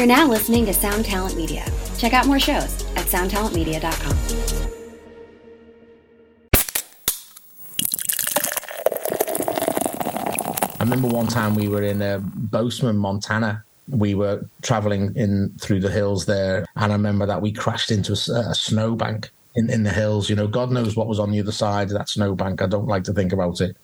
You're now listening to Sound Talent Media. Check out more shows at soundtalentmedia.com. I remember one time we were in uh, Bozeman, Montana. We were traveling in through the hills there, and I remember that we crashed into a, a snowbank in, in the hills. You know, God knows what was on the other side of that snowbank. I don't like to think about it.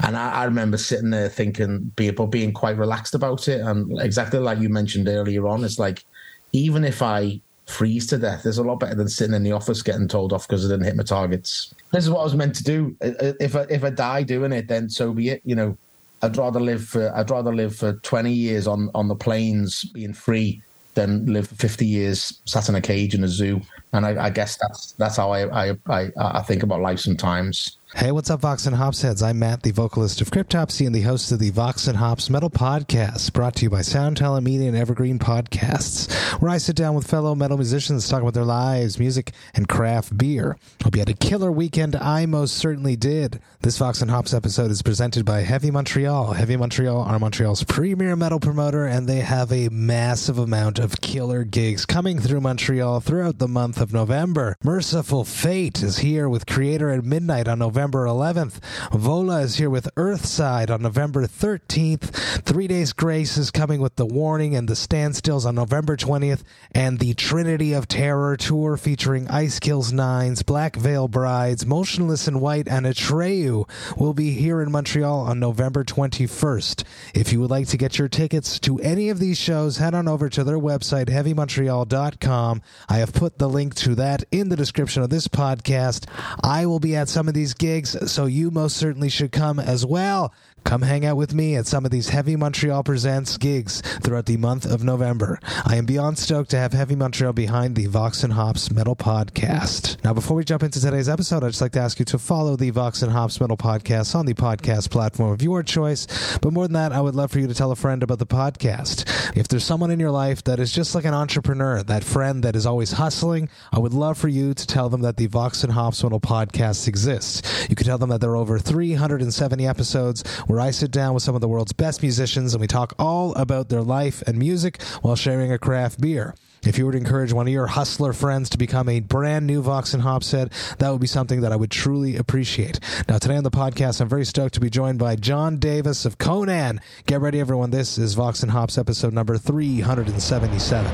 And I, I remember sitting there thinking, but being quite relaxed about it. And exactly like you mentioned earlier on, it's like, even if I freeze to death, there's a lot better than sitting in the office getting told off because I didn't hit my targets. This is what I was meant to do. If I, if I die doing it, then so be it. You know, I'd rather live for I'd rather live for 20 years on on the plains being free than live 50 years sat in a cage in a zoo. And I, I guess that's that's how I, I I I think about life sometimes. Hey, what's up, Vox and Hops heads? I'm Matt, the vocalist of Cryptopsy and the host of the Vox and Hops Metal Podcast, brought to you by Sound Media and Evergreen Podcasts, where I sit down with fellow metal musicians to talk about their lives, music, and craft beer. Hope you had a killer weekend. I most certainly did. This Vox and Hops episode is presented by Heavy Montreal. Heavy Montreal are Montreal's premier metal promoter, and they have a massive amount of killer gigs coming through Montreal throughout the month of November. Mercyful Fate is here with Kreator at midnight on November November 11th. Vola is here with Earthside on November 13th. Three Days Grace is coming with The Warning and The Standstills on November 20th. And the Trinity of Terror tour featuring Ice Kills Nines, Black Veil Brides, Motionless in White, and Atreyu will be here in Montreal on November 21st. If you would like to get your tickets to any of these shows, head on over to their website, heavymontreal.com. I have put the link to that in the description of this podcast. I will be at some of these gigs so you most certainly should come as well. Come hang out with me at some of these Heavy Montreal Presents gigs throughout the month of November. I am beyond stoked to have Heavy Montreal behind the Vox and Hops Metal Podcast. Now, before we jump into today's episode, I'd just like to ask you to follow the Vox and Hops Metal Podcast on the podcast platform of your choice. But more than that, I would love for you to tell a friend about the podcast. If there's someone in your life that is just like an entrepreneur, that friend that is always hustling, I would love for you to tell them that the Vox and Hops Metal Podcast exists. You can tell them that there are over 370 episodes where I sit down with some of the world's best musicians and we talk all about their life and music while sharing a craft beer. If you were to encourage one of your hustler friends to become a brand new Vox and Hops head, that would be something that I would truly appreciate. Now, today on the podcast, I'm very stoked to be joined by John Davis of Conan. Get ready, everyone. This is Vox and Hops episode number 377.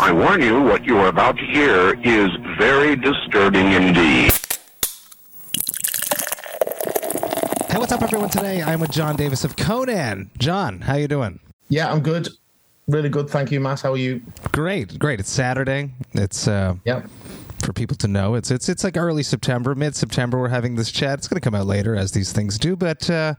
I warn you, what you are about to hear is very disturbing indeed. What's up, everyone? Today I'm with John Davis of Conan. John, how you doing? Yeah, I'm good. Really good. Thank you, Matt. How are you? Great, great. It's Saturday. It's uh, Yep. for people to know. It's it's it's like early September, mid September. We're having this chat. It's going to come out later, as these things do. But uh,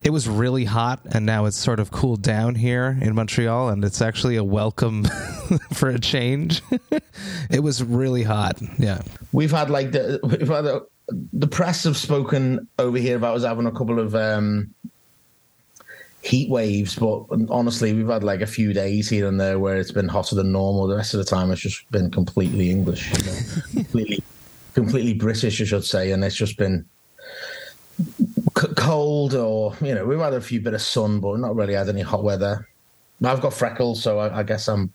it was really hot, and now it's sort of cooled down here in Montreal, and it's actually a welcome for a change. it was really hot. Yeah. We've had like the we've had a, the press have spoken over here about us having a couple of um, heat waves, but honestly, we've had like a few days here and there where it's been hotter than normal. The rest of the time, it's just been completely English, you know, completely, completely British, I should say, and it's just been c- cold or you know we've had a few bit of sun, but not really had any hot weather. I've got freckles, so I, I guess I'm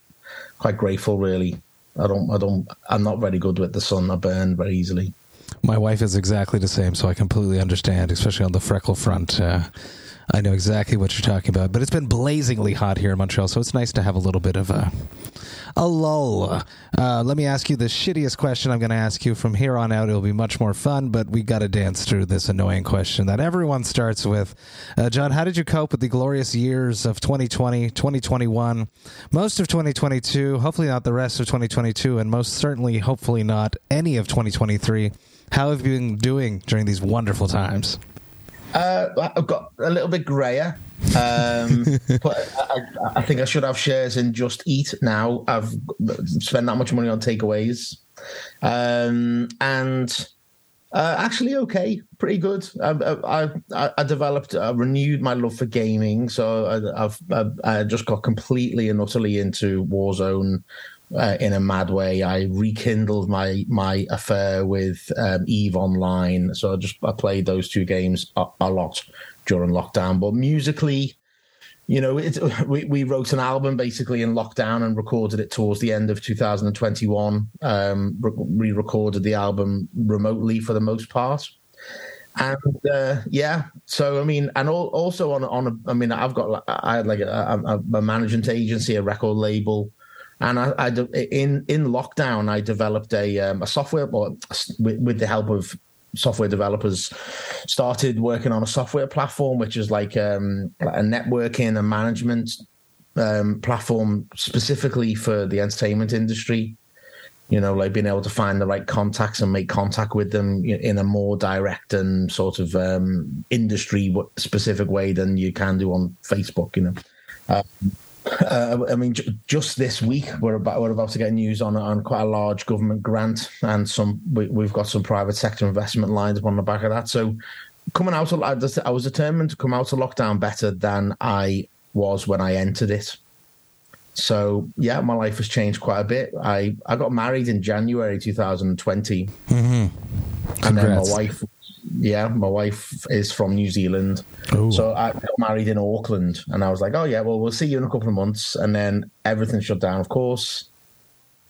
quite grateful. Really, I don't, I don't, I'm not very good with the sun. I burn very easily. My wife is exactly the same, so I completely understand, especially on the freckle front. Uh, I know exactly what you're talking about, but it's been blazingly hot here in Montreal, so it's nice to have a little bit of a a lull. Uh, let me ask you the shittiest question I'm going to ask you. From here on out, it'll be much more fun, but we got to dance through this annoying question that everyone starts with. Uh, John, how did you cope with the glorious years of 2020, 2021, most of 2022, hopefully not the rest of 2022, and most certainly, hopefully not any of 2023? How have you been doing during these wonderful times? Uh, I've got a little bit grayer, um, but I, I think I should have shares in Just Eat now. I've spent that much money on takeaways, um, and uh, actually okay, pretty good. I, I, I developed, I renewed my love for gaming, so I, I've I, I just got completely and utterly into Warzone. Uh, in a mad way, I rekindled my my affair with um, Eve Online. So I just I played those two games a, a lot during lockdown. But musically, you know, it, we, we wrote an album basically in lockdown and recorded it towards the end of 2021. Um, re recorded the album remotely for the most part. And uh, yeah, so I mean, and all, also on on a, I mean, I've got I had like a, a, a management agency, a record label, and I, I in in lockdown I developed a um, a software or with, with the help of software developers started working on a software platform which is like um, a networking and management um, platform specifically for the entertainment industry. You know like being able to find the right contacts and make contact with them in a more direct and sort of um, industry specific way than you can do on facebook you know. Um, uh, I mean, j- just this week we're about we're about to get news on on quite a large government grant, and some we, have got some private sector investment lined up on the back of that. So, coming out, of, I was determined to come out of lockdown better than I was when I entered it. So, yeah, my life has changed quite a bit. I I got married in January 2020, mm-hmm. and then my wife yeah, my wife is from New Zealand. Ooh. So I got married in Auckland and I was like, oh, yeah, well, we'll see you in a couple of months. And then everything shut down, of course.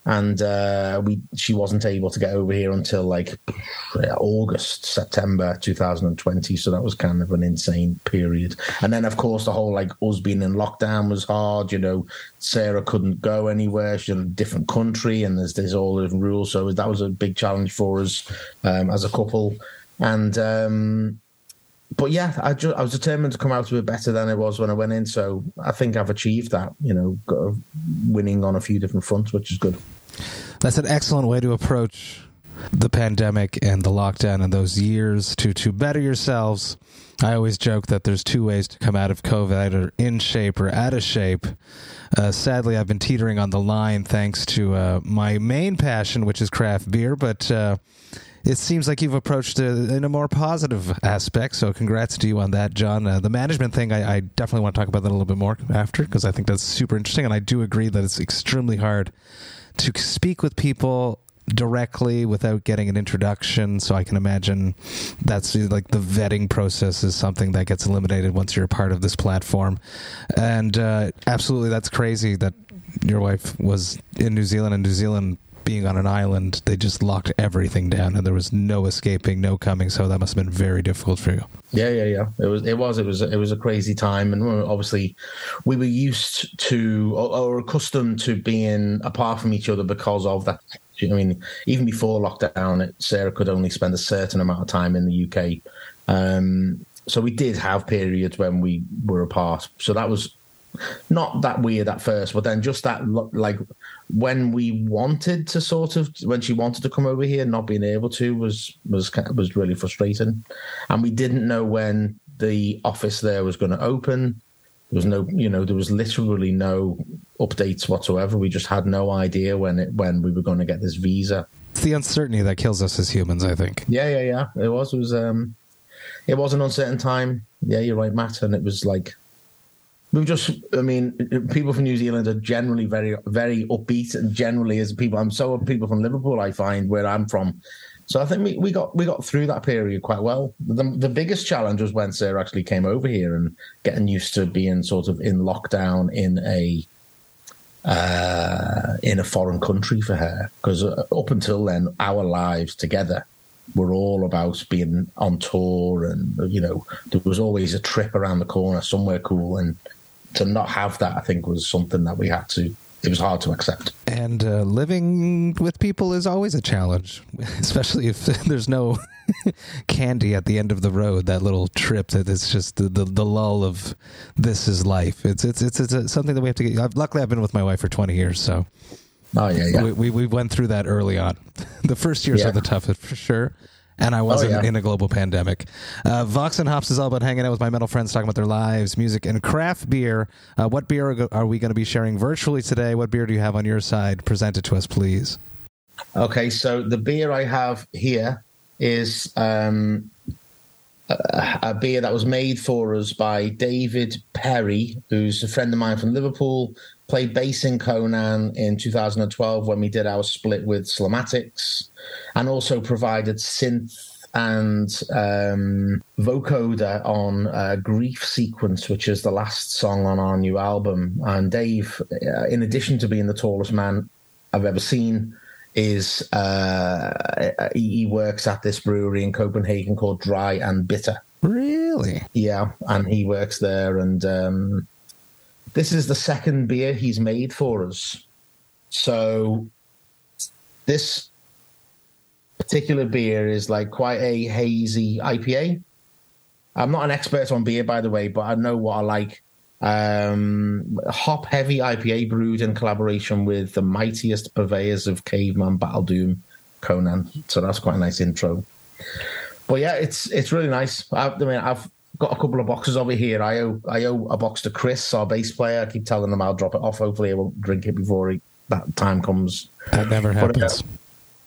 And uh, we she wasn't able to get over here until like August, September 2020. So that was kind of an insane period. And then, of course, the whole like us being in lockdown was hard. You know, Sarah couldn't go anywhere. She's in a different country and there's, there's all different rules. So that was a big challenge for us um, as a couple. And um, but yeah, I, just, I was determined to come out a bit better than it was when I went in. So I think I've achieved that. You know, got winning on a few different fronts, which is good. That's an excellent way to approach the pandemic and the lockdown and those years to to better yourselves. I always joke that there's two ways to come out of COVID: either in shape or out of shape. Uh, sadly, I've been teetering on the line thanks to uh, my main passion, which is craft beer, but. Uh, it seems like you've approached it in a more positive aspect. So, congrats to you on that, John. Uh, the management thing, I, I, definitely want to talk about that a little bit more after because I think that's super interesting. And I do agree that it's extremely hard to speak with people directly without getting an introduction. So, I can imagine that's like the vetting process is something that gets eliminated once you're a part of this platform. And uh, absolutely, that's crazy that your wife was in New Zealand and New Zealand being on an island, they just locked everything down, and there was no escaping, no coming. So that must have been very difficult for you. Yeah, yeah, yeah. It was, it was, it was, it was a crazy time, and obviously, we were used to or, or accustomed to being apart from each other because of that. I mean, even before lockdown, Sarah could only spend a certain amount of time in the UK. Um, so we did have periods when we were apart. So that was not that weird at first, but then just that like when we wanted to sort of when she wanted to come over here, not being able to was was was really frustrating, and we didn't know when the office there was going to open. There was no, you know, there was literally no updates whatsoever. We just had no idea when it when we were going to get this visa. It's the uncertainty that kills us as humans, I think. Yeah, yeah, yeah. It was. It was. Um, it was an uncertain time. Yeah, you're right, Matt. And it was like We've just, I mean, people from New Zealand are generally very, very upbeat, and generally, as people, I'm so people from Liverpool. I find where I'm from, so I think we, we got we got through that period quite well. The, the biggest challenge was when Sarah actually came over here and getting used to being sort of in lockdown in a uh, in a foreign country for her. Because uh, up until then, our lives together were all about being on tour, and you know there was always a trip around the corner somewhere cool, and to not have that, I think, was something that we had to. It was hard to accept. And uh, living with people is always a challenge, especially if there's no candy at the end of the road. That little trip that it's just the, the, the lull of this is life. It's it's it's, it's a, something that we have to get. I've, luckily, I've been with my wife for 20 years, so. Oh yeah, yeah. We, we, we went through that early on. the first years yeah. are the toughest for sure and I wasn't oh, yeah. in a global pandemic. Uh, Vox and Hops is all about hanging out with my metal friends, talking about their lives, music, and craft beer. Uh, what beer are we going to be sharing virtually today? What beer do you have on your side? Present it to us, please. Okay, so the beer I have here is um, a, beer that was made for us by David Perry, who's a friend of mine from Liverpool. Played bass in Conan in 2012 when we did our split with Slomatics and also provided synth and um, vocoder on uh, Grief Sequence, which is the last song on our new album. And Dave, uh, in addition to being the tallest man I've ever seen, is uh, he works at this brewery in Copenhagen called Dry and Bitter. Really? Yeah, and he works there, and um, this is the second beer he's made for us. So this particular beer is like quite a hazy IPA. I'm not an expert on beer, by the way, but I know what I like. Um, hop heavy IPA brewed in collaboration with the mightiest purveyors of caveman battle doom, Conan. So that's quite a nice intro. But yeah, it's it's really nice. I, I mean, I've got a couple of boxes over here. I owe I owe a box to Chris, our bass player. I keep telling him I'll drop it off. Hopefully, I won't drink it before he, that time comes. That never But, uh, happens.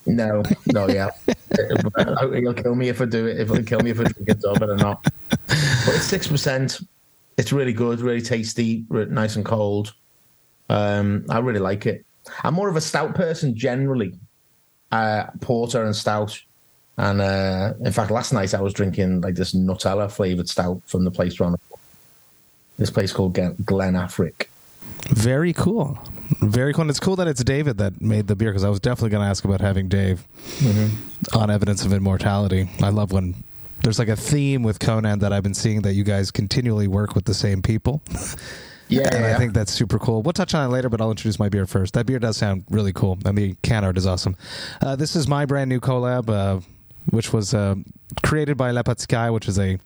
No, no, yeah. He'll kill me if I do it. If he'll kill me if I drink it, so I better not. But it's six percent. It's really good, really tasty, nice and cold. Um, I really like it. I'm more of a stout person generally, uh, porter and stout. And uh, in fact, last night I was drinking like this Nutella flavored stout from the place around this place called Glen, Affric. Very cool. Very cool. And it's cool that it's David that made the beer because I was definitely going to ask about having Dave on Evidence of Immortality. I love when there's like a theme with Conan that I've been seeing that you guys continually work with the same people. Yeah, and I think that's super cool. We'll touch on it later, but I'll introduce my beer first. That beer does sound really cool, and the can art is awesome. Uh, this is my brand new collab, uh, which was uh, created by Lepatsky, which is a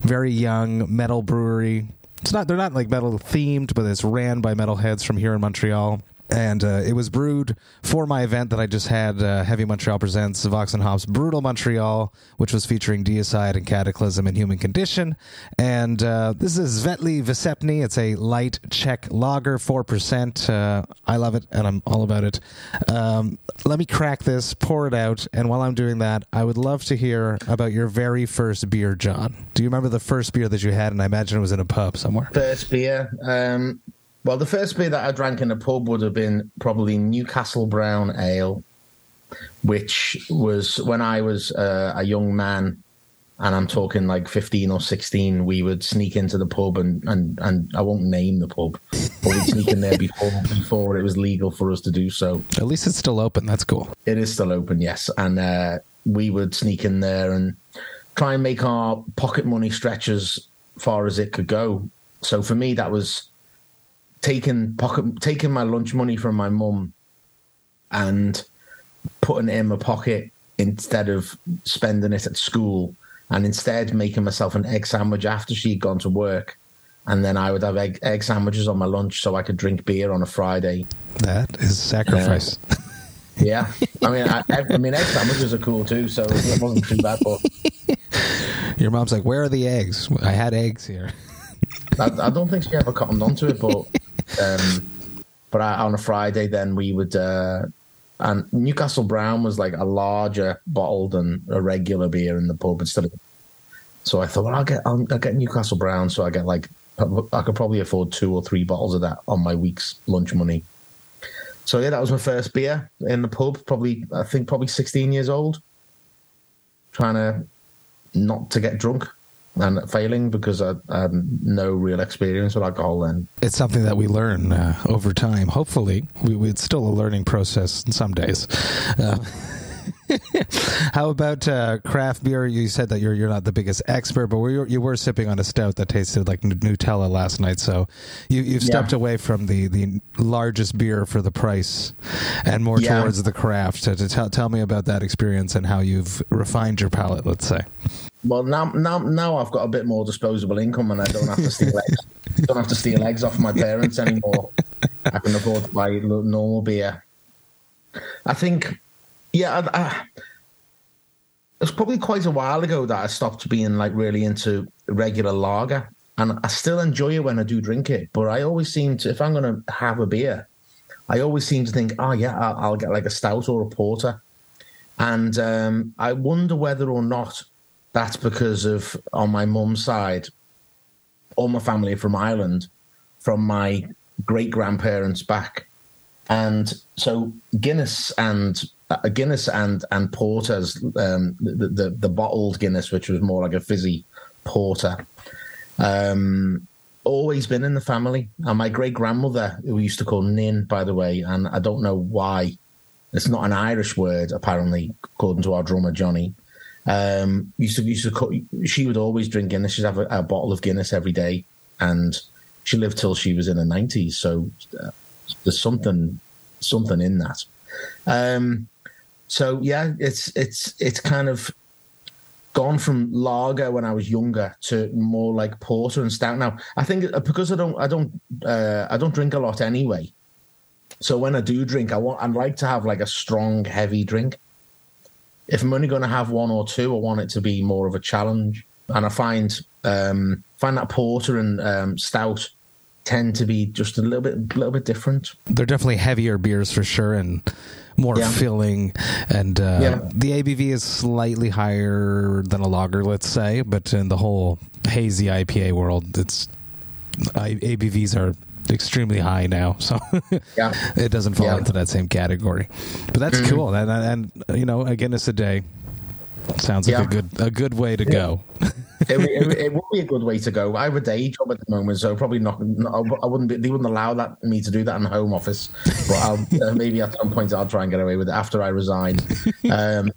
very young metal brewery. It's not they're not like metal themed, but it's ran by metalheads from here in Montreal. And uh, it was brewed for my event that I just had, uh, Heavy Montreal Presents Vox and Hops Brutal Montreal, which was featuring Deicide and Cataclysm and Human Condition. And uh, this is Svetli Vesepny. It's a light Czech lager, 4%. Uh, I love it, and I'm all about it. Um, let me crack this, pour it out, and while I'm doing that, I would love to hear about your very first beer, John. Do you remember the first beer that you had? And I imagine it was in a pub somewhere. First beer. Um, well, the first beer that I drank in a pub would have been probably Newcastle Brown Ale, which was when I was uh, a young man, and I'm talking like 15 or 16. We would sneak into the pub, and and, and I won't name the pub, but we'd sneak in there before before it was legal for us to do so. At least it's still open. That's cool. It is still open, yes. And uh, we would sneak in there and try and make our pocket money stretch as far as it could go. So for me, that was taking pocket, taking my lunch money from my mum and putting it in my pocket instead of spending it at school, and instead making myself an egg sandwich after she'd gone to work. And then I would have egg, egg sandwiches on my lunch so I could drink beer on a Friday. That is sacrifice. Yeah, I mean, I, I mean, egg sandwiches are cool too, so it wasn't too bad. But Your mom's like, "Where are the eggs? I had eggs here." I, I don't think she ever cottoned onto it. But um, but I, on a Friday, then we would. Uh, and Newcastle Brown was like a larger bottle than a regular beer in the pub instead of. So I thought, well, I'll get I'll, I'll get Newcastle Brown, so I get like I could probably afford two or three bottles of that on my week's lunch money. So yeah, that was my first beer in the pub. Probably I think probably sixteen years old. Trying to not to get drunk and failing because I, I had no real experience with alcohol then. It's something that we learn uh, over time. Hopefully, we, it's still a learning process in some days. Uh, how about uh, craft beer? You said that you're you're not the biggest expert, but were, you were sipping on a stout that tasted like Nutella last night. So you you've stepped Yeah. away from the, the largest beer for the price and more Yeah. towards the craft. To, to tell tell me about that experience and how you've refined your palate. Let's say. Well, now now now I've got a bit more disposable income and I don't have to steal eggs. don't have to steal eggs off my parents anymore. I can afford to buy normal beer. I think, yeah, I, I, it was probably quite a while ago that I stopped being like really into regular lager, and I still enjoy it when I do drink it. But I always seem to, if I'm going to have a beer, I always seem to think, oh yeah, I'll, I'll get like a stout or a porter, and um, I wonder whether or not that's because of on my mum's side, all my family from Ireland, from my great grandparents back, and so Guinness and a Guinness and and porters, um, the, the the bottled Guinness, which was more like a fizzy porter. Um, always been in the family, and my great grandmother, who we used to call Nin, by the way, and I don't know why. It's not an Irish word, apparently, according to our drummer Johnny. Um, used to used to cook, she would always drink Guinness. She'd have a, a, bottle of Guinness every day, and she lived till she was in her nineties. So uh, there's something something in that. Um, so yeah, it's it's it's kind of gone from lager when I was younger to more like porter and stout now. I think uh, because I don't I don't uh, I don't drink a lot anyway. So when I do drink, I want I'd like to have like a strong, heavy drink. If I'm only going to have one or two, I want it to be more of a challenge. And I find um, find that porter and um, stout tend to be just a little bit a little bit different. They're definitely heavier beers for sure, and more yeah. filling. And uh, yeah. the ABV is slightly higher than a lager, let's say, but in the whole hazy IPA world, it's ABVs are extremely high now, so yeah. it doesn't fall yeah. into that same category. But that's mm-hmm. cool, and, and, and you know, a Guinness a day sounds like yeah. a good a good way to go. it, it, it, would be a good way to go. I have a day job at the moment, so probably not. not I wouldn't. Be, they wouldn't allow that me to do that in the home office. But uh, maybe at some point I'll try and get away with it after I resign. Um,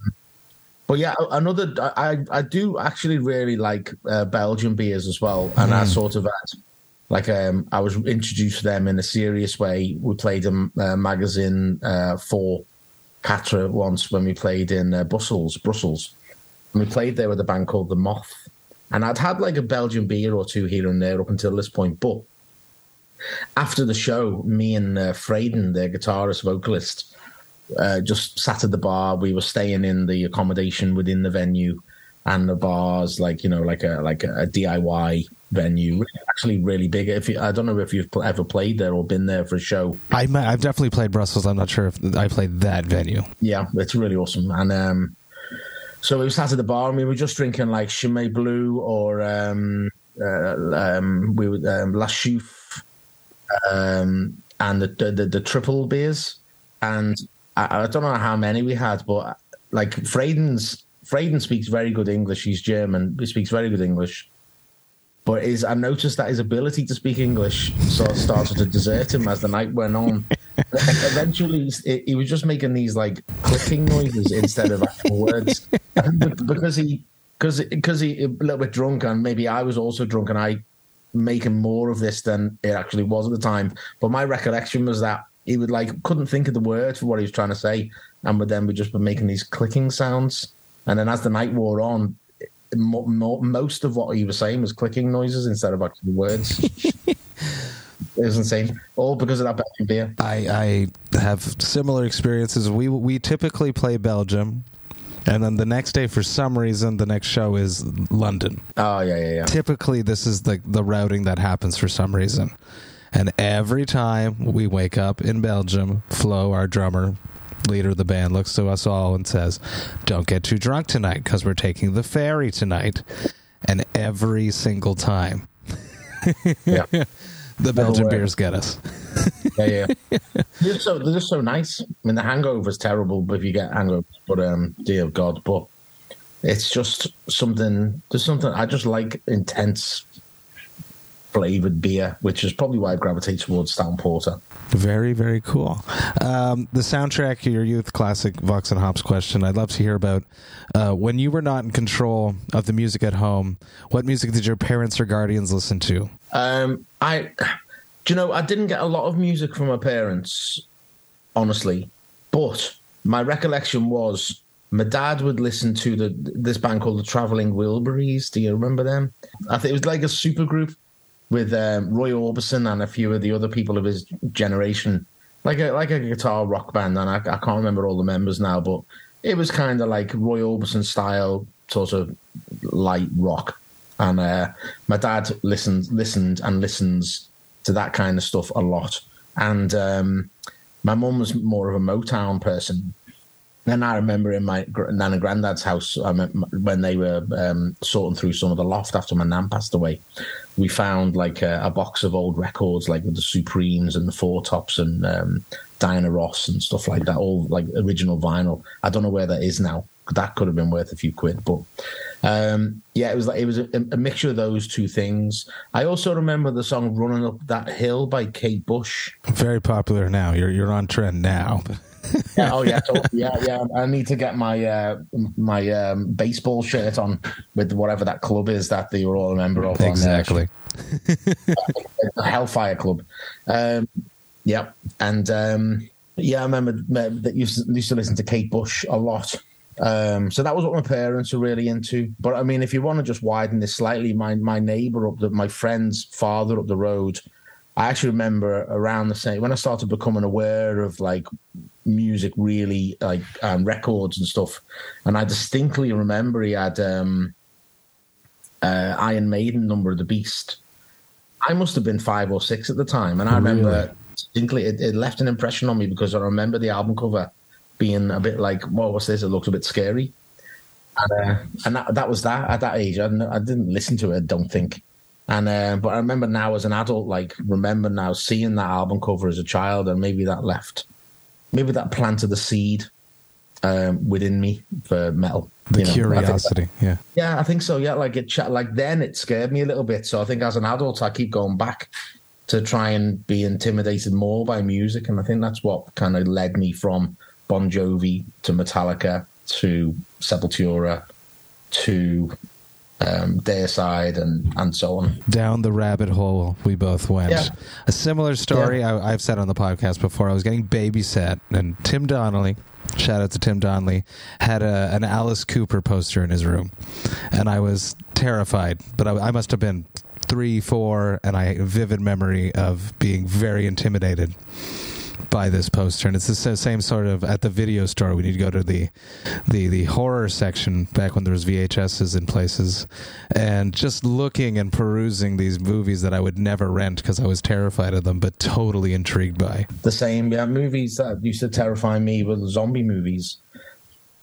but yeah, another. I I do actually really like uh, Belgian beers as well, and mm. I sort of had like um, I was introduced to them in a serious way. We played a Magasin uh, for Catra once when we played in uh, Brussels. Brussels, and we played there with a band called the Moth. And I'd had like a Belgian beer or two here and there up until this point, but after the show, me and uh, Freyden, their guitarist vocalist, uh, just sat at the bar. We were staying in the accommodation within the venue, and the bars like you know like a like a DIY venue, actually really big. If you, I don't know if you've ever played there or been there for a show. I I've definitely played Brussels. I'm not sure if I played that venue. Yeah, it's really awesome. And um, so we sat at the bar and we were just drinking like Chimay Blue or um, uh, um, we were um, La Chouffe um, and the, the, the triple beers. And I, I, don't know how many we had, but like Freyden's Freyden speaks very good English. He's German. He speaks very good English. But is I noticed that his ability to speak English sort of started to desert him as the night went on. Eventually, he was just making these like clicking noises instead of actual words because he because because he a little bit drunk and maybe I was also drunk and I making more of this than it actually was at the time. But my recollection was that he would like couldn't think of the word for what he was trying to say, and would then would just be making these clicking sounds. And then as the night wore on, mo- mo- most of what he was saying was clicking noises instead of actual words. it was insane. All because of that Belgian beer. I, I have similar experiences. We we typically play Belgium. And then the next day, for some reason, the next show is London. Oh yeah, yeah, yeah. Typically, this is the the routing that happens for some reason. And every time we wake up in Belgium, Flo, our drummer, leader of the band looks to us all and says, Don't get too drunk tonight because we're taking the ferry tonight. And every single time, yeah. the Belgian beers get us. yeah, yeah. They're so, they're just so nice. I mean, the hangover is terrible but if you get hangover, but um, dear God, but it's just something, there's something, I just like intense flavored beer, which is probably why I gravitate towards Stout Porter. Very, very cool. Um, the soundtrack, your youth classic Vox and Hops question. I'd love to hear about uh, when you were not in control of the music at home. What music did your parents or guardians listen to? Um, I, do you know, I didn't get a lot of music from my parents, honestly, but my recollection was my dad would listen to the this band called the Traveling Wilburys. Do you remember them? I think it was like a super group with um, Roy Orbison and a few of the other people of his generation, like a like a guitar rock band. And I, I can't remember all the members now, but it was kind of like Roy Orbison style, sort of light rock. And uh, my dad listened, listened, and listens to that kind of stuff a lot. And um, my mum was more of a Motown person, Then I remember in my nan and granddad's house um, when they were um, sorting through some of the loft after my nan passed away. We found like a, a box of old records, like with the Supremes and the Four Tops and um, Diana Ross and stuff like that, all like original vinyl. I don't know where that is now. That could have been worth a few quid, but um, yeah, it was like it was a, a, mixture of those two things. I also remember the song "Running Up That Hill" by Kate Bush. Very popular now. You're you're on trend now. yeah, oh yeah, yeah, yeah. I need to get my uh, my um, baseball shirt on with whatever that club is that they were all a member of. Exactly. On, Hellfire Club. Um, yeah, and um, yeah, I remember that used to, used to listen to Kate Bush a lot. Um, so that was what my parents were really into. But I mean, if you want to just widen this slightly, my my neighbor up the my friend's father up the road, I actually remember around the same when I started becoming aware of like music, really like um, records and stuff, and I distinctly remember he had um, uh, Iron Maiden, Number of the Beast. I must have been five or six at the time, and I remember really? distinctly it, it left an impression on me because I remember the album cover being a bit like, "Well, what's this? It looks a bit scary." And, uh, and that, that was that at that age. I I didn't listen to it. I don't think. And uh, but I remember now as an adult, like remember now seeing that album cover as a child, and maybe that left, maybe that planted the seed um, within me for metal. The you know, curiosity, that, yeah, yeah, I think so. Yeah, like it, like then it scared me a little bit. So I think as an adult, I keep going back to try and be intimidated more by music, and I think that's what kind of led me from Bon Jovi to Metallica to Sepultura to um, Deicide and and so on. Down the rabbit hole we both went. Yeah. A similar story yeah. I, have said on the podcast before. I was getting babysat, and Tim Donnelly, shout out to Tim Donnelly, had a, an Alice Cooper poster in his room, and I was terrified. But I, I must have been three, four, and I vivid memory of being very intimidated by this poster, and it's the same sort of at the video store. We need to go to the the the horror section back when there was VHSs in places, and just looking and perusing these movies that I would never rent because I was terrified of them, but totally intrigued by. The same, yeah. Movies that used to terrify me were the zombie movies.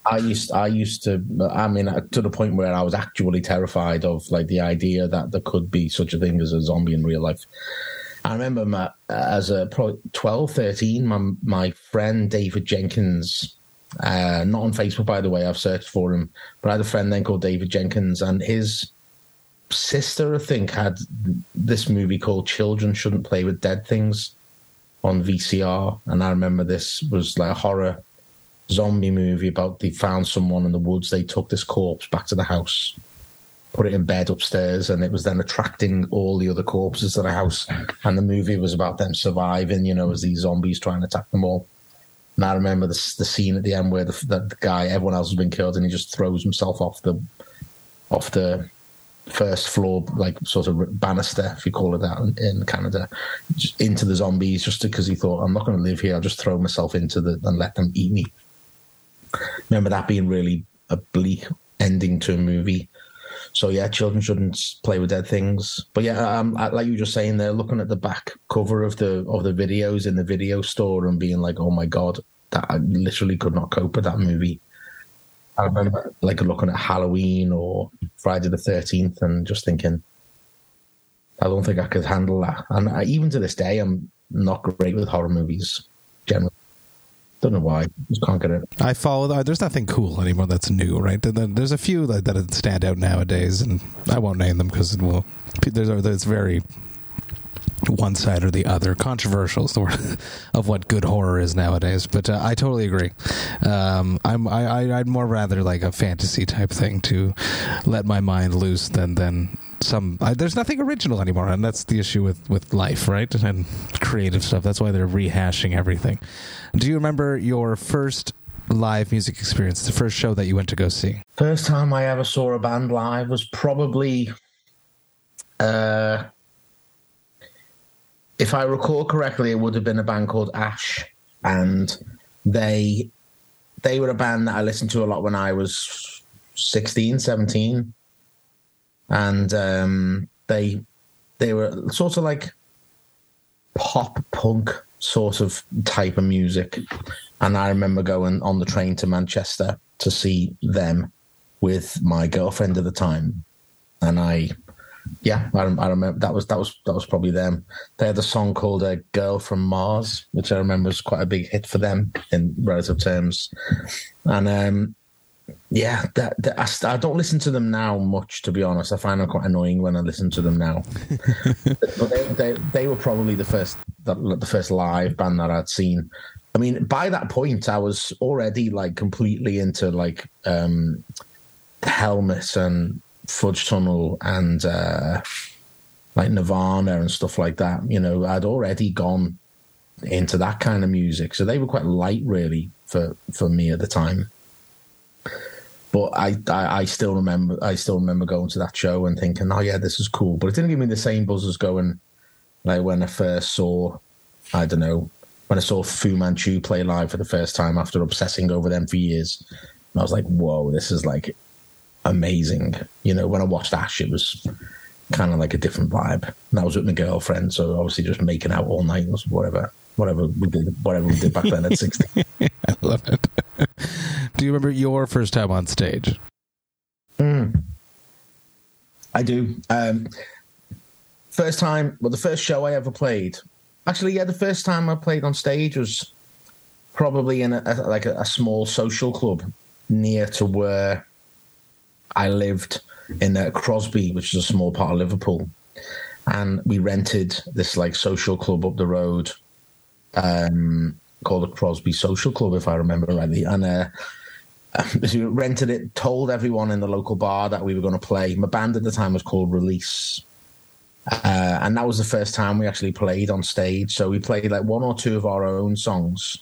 I used I used to I mean uh, to the point where I was actually terrified of like the idea that there could be such a thing as a zombie in real life. I remember my, as a probably 12, 13, my, my friend David Jenkins, uh, not on Facebook, by the way, I've searched for him, but I had a friend then called David Jenkins, and his sister, I think, had this movie called Children Shouldn't Play with Dead Things on VCR. And I remember this was like a horror zombie movie about they found someone in the woods, they took this corpse back to the house put it in bed upstairs, and it was then attracting all the other corpses to the house. And the movie was about them surviving, you know, as these zombies trying to attack them all. And I remember the, the scene at the end where the, the, the guy, everyone else has been killed, and he just throws himself off the off the first floor, like sort of banister, if you call it that, in, Canada, into the zombies, just because he thought, I'm not going to live here. I'll just throw myself into the and let them eat me. Remember that being really a bleak ending to a movie. So yeah, children shouldn't play with dead things. But yeah, um, like you were just saying, they're looking at the back cover of the of the videos in the video store and being like, "Oh my god, that I literally could not cope with that movie." I remember like looking at Halloween or Friday the Thirteenth and just thinking, I don't think I could handle that. And I, even to this day, I'm not great with horror movies generally. Don't know why. Just can't get it. I follow. There's nothing cool anymore that's new, right? There's a few that, that stand out nowadays, and I won't name them because it will. There's, there's very one side or the other. Controversial word of what good horror is nowadays. But uh, I totally agree. Um, I'm I, I'd more rather like a fantasy type thing to let my mind loose than than some. I, there's nothing original anymore, and that's the issue with with life, right? And creative stuff. That's why they're rehashing everything. Do you remember your first live music experience? The first show that you went to go see? First time I ever saw a band live was probably. Uh, if I recall correctly, it would have been a band called Ash, and they they were a band that I listened to a lot when I was 16, 17. and um, they they were sort of like pop punk sort of type of music. And I remember going on the train to Manchester to see them with my girlfriend at the time. And I, yeah, I, I remember that was that was that was probably them. They had a song called "A Girl from Mars," which I remember was quite a big hit for them in relative terms. And um, yeah, that, that I, I, don't listen to them now much, to be honest. I find them quite annoying when I listen to them now. but they, they, they were probably the first the, the first live band that I'd seen. I mean, by that point, I was already like completely into like um, Helmet and Fudge Tunnel and uh, like Nirvana and stuff like that. You know, I'd already gone into that kind of music, so they were quite light, really, for for me at the time. But I, I, I, still remember, I still remember going to that show and thinking, oh yeah, this is cool. But it didn't give me the same buzz as going, like when I first saw, I don't know, when I saw Fu Manchu play live for the first time after obsessing over them for years. And I was like, whoa, this is like amazing. You know, when I watched Ash, it was kind of like a different vibe. And I was with my girlfriend, so obviously just making out all night, or whatever, whatever we did, whatever we did back then at sixteen. I love it. do you remember your first time on stage? Mm. I do. Um, first time, well, the first show I ever played. Actually, yeah, the first time I played on stage was probably in a, a, like a, a small social club near to where I lived in uh, Crosby, which is a small part of Liverpool, and we rented this like social club up the road. Um, called the Crosby Social Club, if I remember rightly. And uh, we rented it, told everyone in the local bar that we were going to play. My band at the time was called Release. Uh, and that was the first time we actually played on stage. So we played like one or two of our own songs,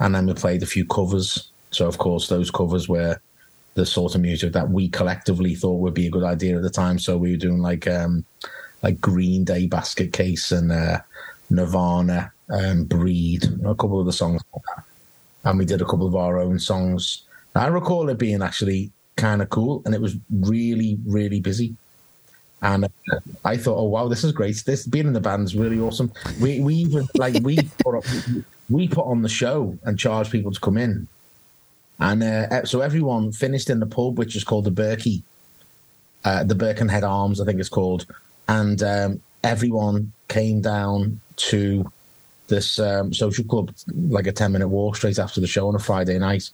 and then we played a few covers. So, of course, those covers were the sort of music that we collectively thought would be a good idea at the time. So we were doing like um, like Green Day Basket Case and uh, Nirvana um, Breed, a couple of the songs, and we did a couple of our own songs. I recall it being actually kind of cool, and it was really, really busy. And uh, I thought, oh wow, this is great. This being in the band is really awesome. We we even like we put up, we put on the show and charged people to come in, and uh, so everyone finished in the pub, which is called the Berkey, uh, the Birkenhead Arms, I think it's called, and um, everyone came down to this um, social club, like a ten minute walk straight after the show on a Friday night,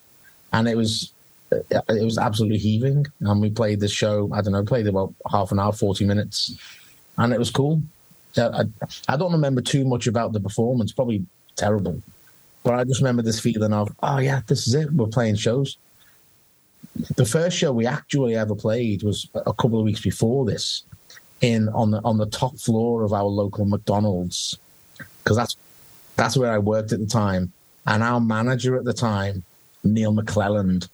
and it was it was absolutely heaving. And we played this show. I don't know, played about half an hour, forty minutes, and it was cool. I, I don't remember too much about the performance. Probably terrible, but I just remember this feeling of, oh yeah, this is it. We're playing shows. The first show we actually ever played was a couple of weeks before this, in on the on the top floor of our local McDonald's, because that's that's where I worked at the time. And our manager at the time, Neil McClelland,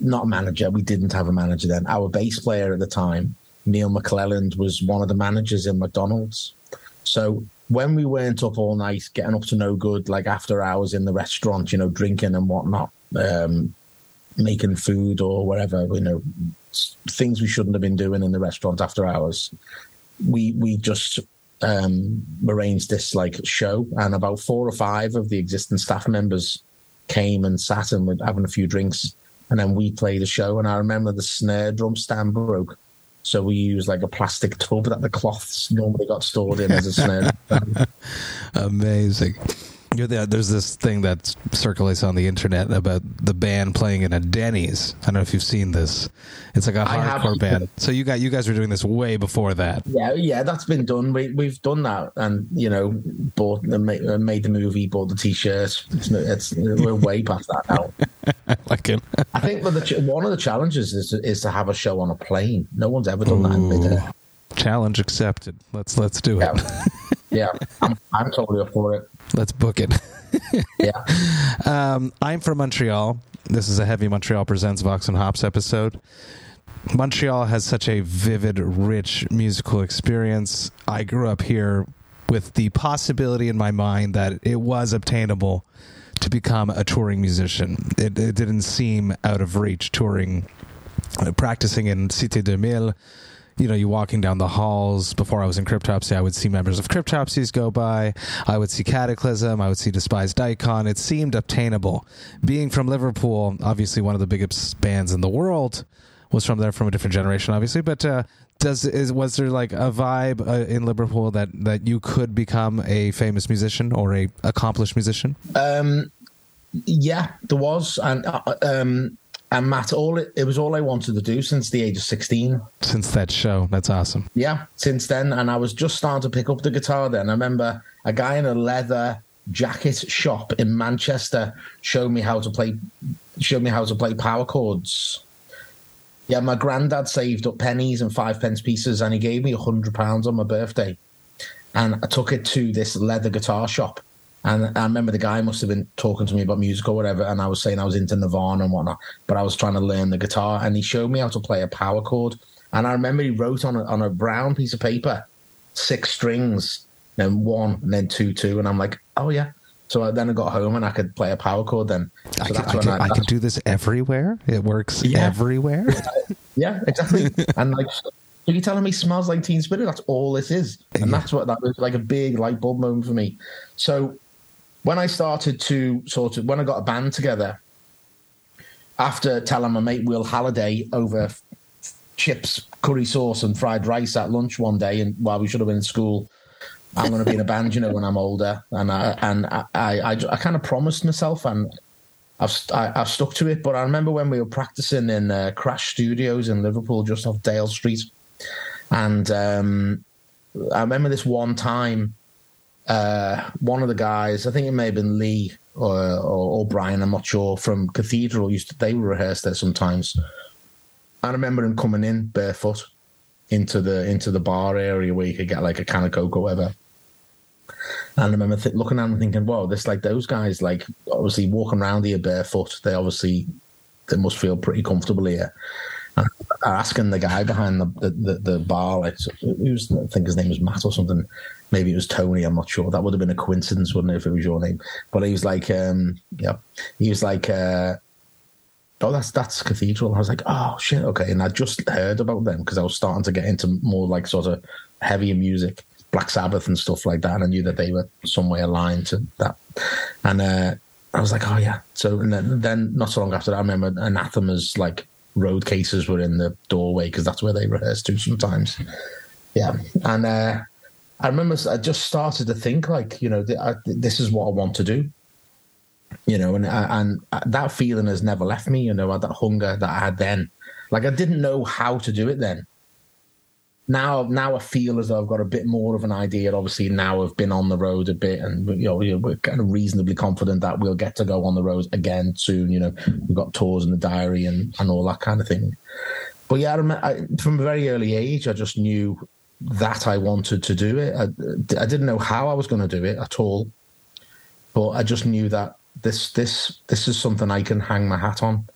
not manager, we didn't have a manager then. Our bass player at the time, Neil McClelland, was one of the managers in McDonald's. So when we weren't up all night, getting up to no good, like after hours in the restaurant, you know, drinking and whatnot, um, making food or whatever, you know, things we shouldn't have been doing in the restaurant after hours, we we just um, arranged this like show, and about four or five of the existing staff members came and sat and were having a few drinks, and then we played a show. And I remember the snare drum stand broke, so we used like a plastic tub that the cloths normally got stored in as a snare. Amazing. There's this thing that circulates on the internet about the band playing in a Denny's. I don't know if you've seen this. It's like a hardcore band. So you got you guys were doing this way before that. Yeah, yeah, that's been done. We we've done that, and you know, bought the made the movie, bought the t-shirts. It's, it's we're way past that now. I like it. I think the, one of the challenges is is to have a show on a plane. No one's ever done Ooh, that in. Challenge accepted. Let's let's do it. Yeah, yeah I'm, I'm totally up for it. Let's book it. yeah. Um, I'm from Montreal. This is a Heavy Montreal Presents Vox and Hops episode. Montreal has such a vivid, rich musical experience. I grew up here with the possibility in my mind that it was obtainable to become a touring musician. It, it didn't seem out of reach touring, practicing in Cité 2000 you know, you walking down the halls before I was in Cryptopsy, I would see members of Cryptopsies go by. I would see Cataclysm. I would see Despised Icon. It seemed obtainable. Being from Liverpool, obviously one of the biggest bands in the world, was from there from a different generation, obviously. But uh, does is was there like a vibe uh, in Liverpool that that you could become a famous musician or a accomplished musician? Um, yeah, there was, and uh, um, and Matt, all it, it was all I wanted to do since the age of sixteen. Since that show, that's awesome. Yeah, since then, and I was just starting to pick up the guitar. Then I remember a guy in a leather jacket shop in Manchester showed me how to play, showed me how to play power chords. Yeah, my granddad saved up pennies and five pence pieces, and he gave me a hundred pounds on my birthday, and I took it to this leather guitar shop and I remember the guy must have been talking to me about music or whatever, and I was saying I was into Nirvana and whatnot, but I was trying to learn the guitar, and he showed me how to play a power chord. And I remember he wrote on a, on a brown piece of paper six strings, then one, and then two, two, and I'm like, oh yeah. So then I got home and I could play a power chord. Then so I, can, I, can, I, I can do this everywhere. It works yeah. everywhere. yeah, exactly. and like so you're telling me smells like Teen Spirit? That's all this is, and yeah. that's what that was like a big light bulb moment for me. So when I started to sort of when I got a band together after telling my mate Will Halliday over chips, curry sauce, and fried rice at lunch one day, and while we should have been in school, I'm going to be in a band, you know, when I'm older, and I and I I, I, I kind of promised myself, and I've I, have i have stuck to it. But I remember when we were practicing in uh, Crash Studios in Liverpool, just off Dale Street, and um, I remember this one time uh, one of the guys, I think it may have been Lee or, or, or Brian, I'm not sure, from Cathedral used to, they were rehearsed there sometimes. I remember him coming in barefoot into the into the bar area where you could get like a can of coke or whatever. And I remember th- looking at him thinking, "Wow, this like those guys like obviously walking around here barefoot. They obviously they must feel pretty comfortable here." And asking the guy behind the the, the, the bar, like who's I think his name was Matt or something maybe it was Tony. I'm not sure. That would have been a coincidence, wouldn't it, if it was your name? But he was like, um, yeah, he was like, uh, oh, that's that's Cathedral. I was like, oh shit, okay. And I just heard about them because I was starting to get into more like sort of heavier music, Black Sabbath and stuff like that. And I knew that they were some way aligned to that. And uh, I was like, oh yeah. So and then, then not so long after that, I remember Anathema's like road cases were in the doorway because that's where they rehearse to sometimes. Yeah, and uh, I remember I just started to think like, you know, this is what I want to do. You know, and uh, and uh, that feeling has never left me. You know, uh, that hunger that I had then. Like I didn't know how to do it then. Now, now I feel as though I've got a bit more of an idea. Obviously, now I've been on the road a bit, and you know, we're kind of reasonably confident that we'll get to go on the road again soon. You know, we've got tours in the diary and and all that kind of thing. But yeah, I remember, I, from a very early age, I just knew that I wanted to do it. I, I didn't know how I was going to do it at all, but I just knew that this this this is something I can hang my hat on,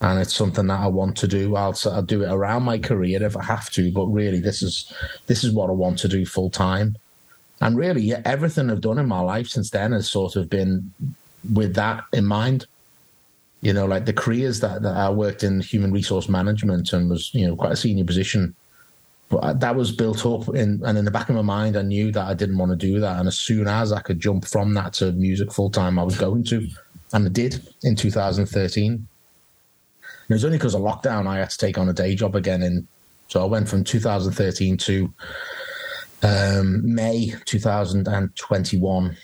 and it's something that I want to do. I'll, I'll do it around my career if I have to, but really, this is this is what I want to do full time. And really, everything I've done in my life since then has sort of been with that in mind. You know, like the careers that, that I worked in human resource management and was, you know, quite a senior position but that was built up in, and in the back of my mind, I knew that I didn't want to do that. And as soon as I could jump from that to music full time, I was going to, and I did in 2013. And it was only because of lockdown I had to take on a day job again. And so I went from 2013 to um, May 2021,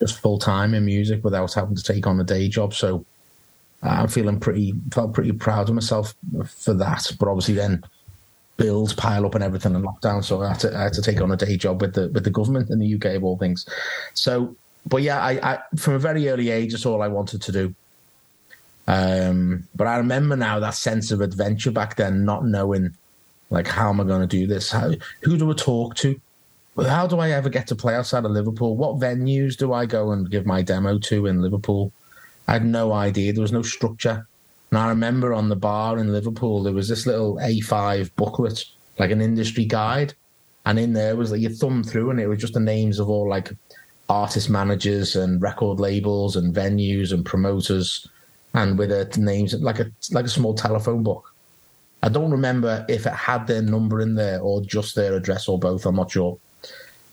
just full time in music without having to take on a day job. So I'm feeling pretty, felt pretty proud of myself for that. But obviously, then bills pile up and everything and lockdown. So I had, to, I had to take on a day job with the with the government in the UK of all things. So, but yeah, I, I from a very early age, that's all I wanted to do. Um, but I remember now that sense of adventure back then, not knowing like how am I going to do this? How, who do I talk to? How do I ever get to play outside of Liverpool? What venues do I go and give my demo to in Liverpool? I had no idea. There was no structure. And I remember on the bar in Liverpool, there was this little A5 booklet, like an industry guide. And in there was like you thumb through and it was just the names of all like artist managers and record labels and venues and promoters and with the names like a like a small telephone book. I don't remember if it had their number in there or just their address or both. I'm not sure.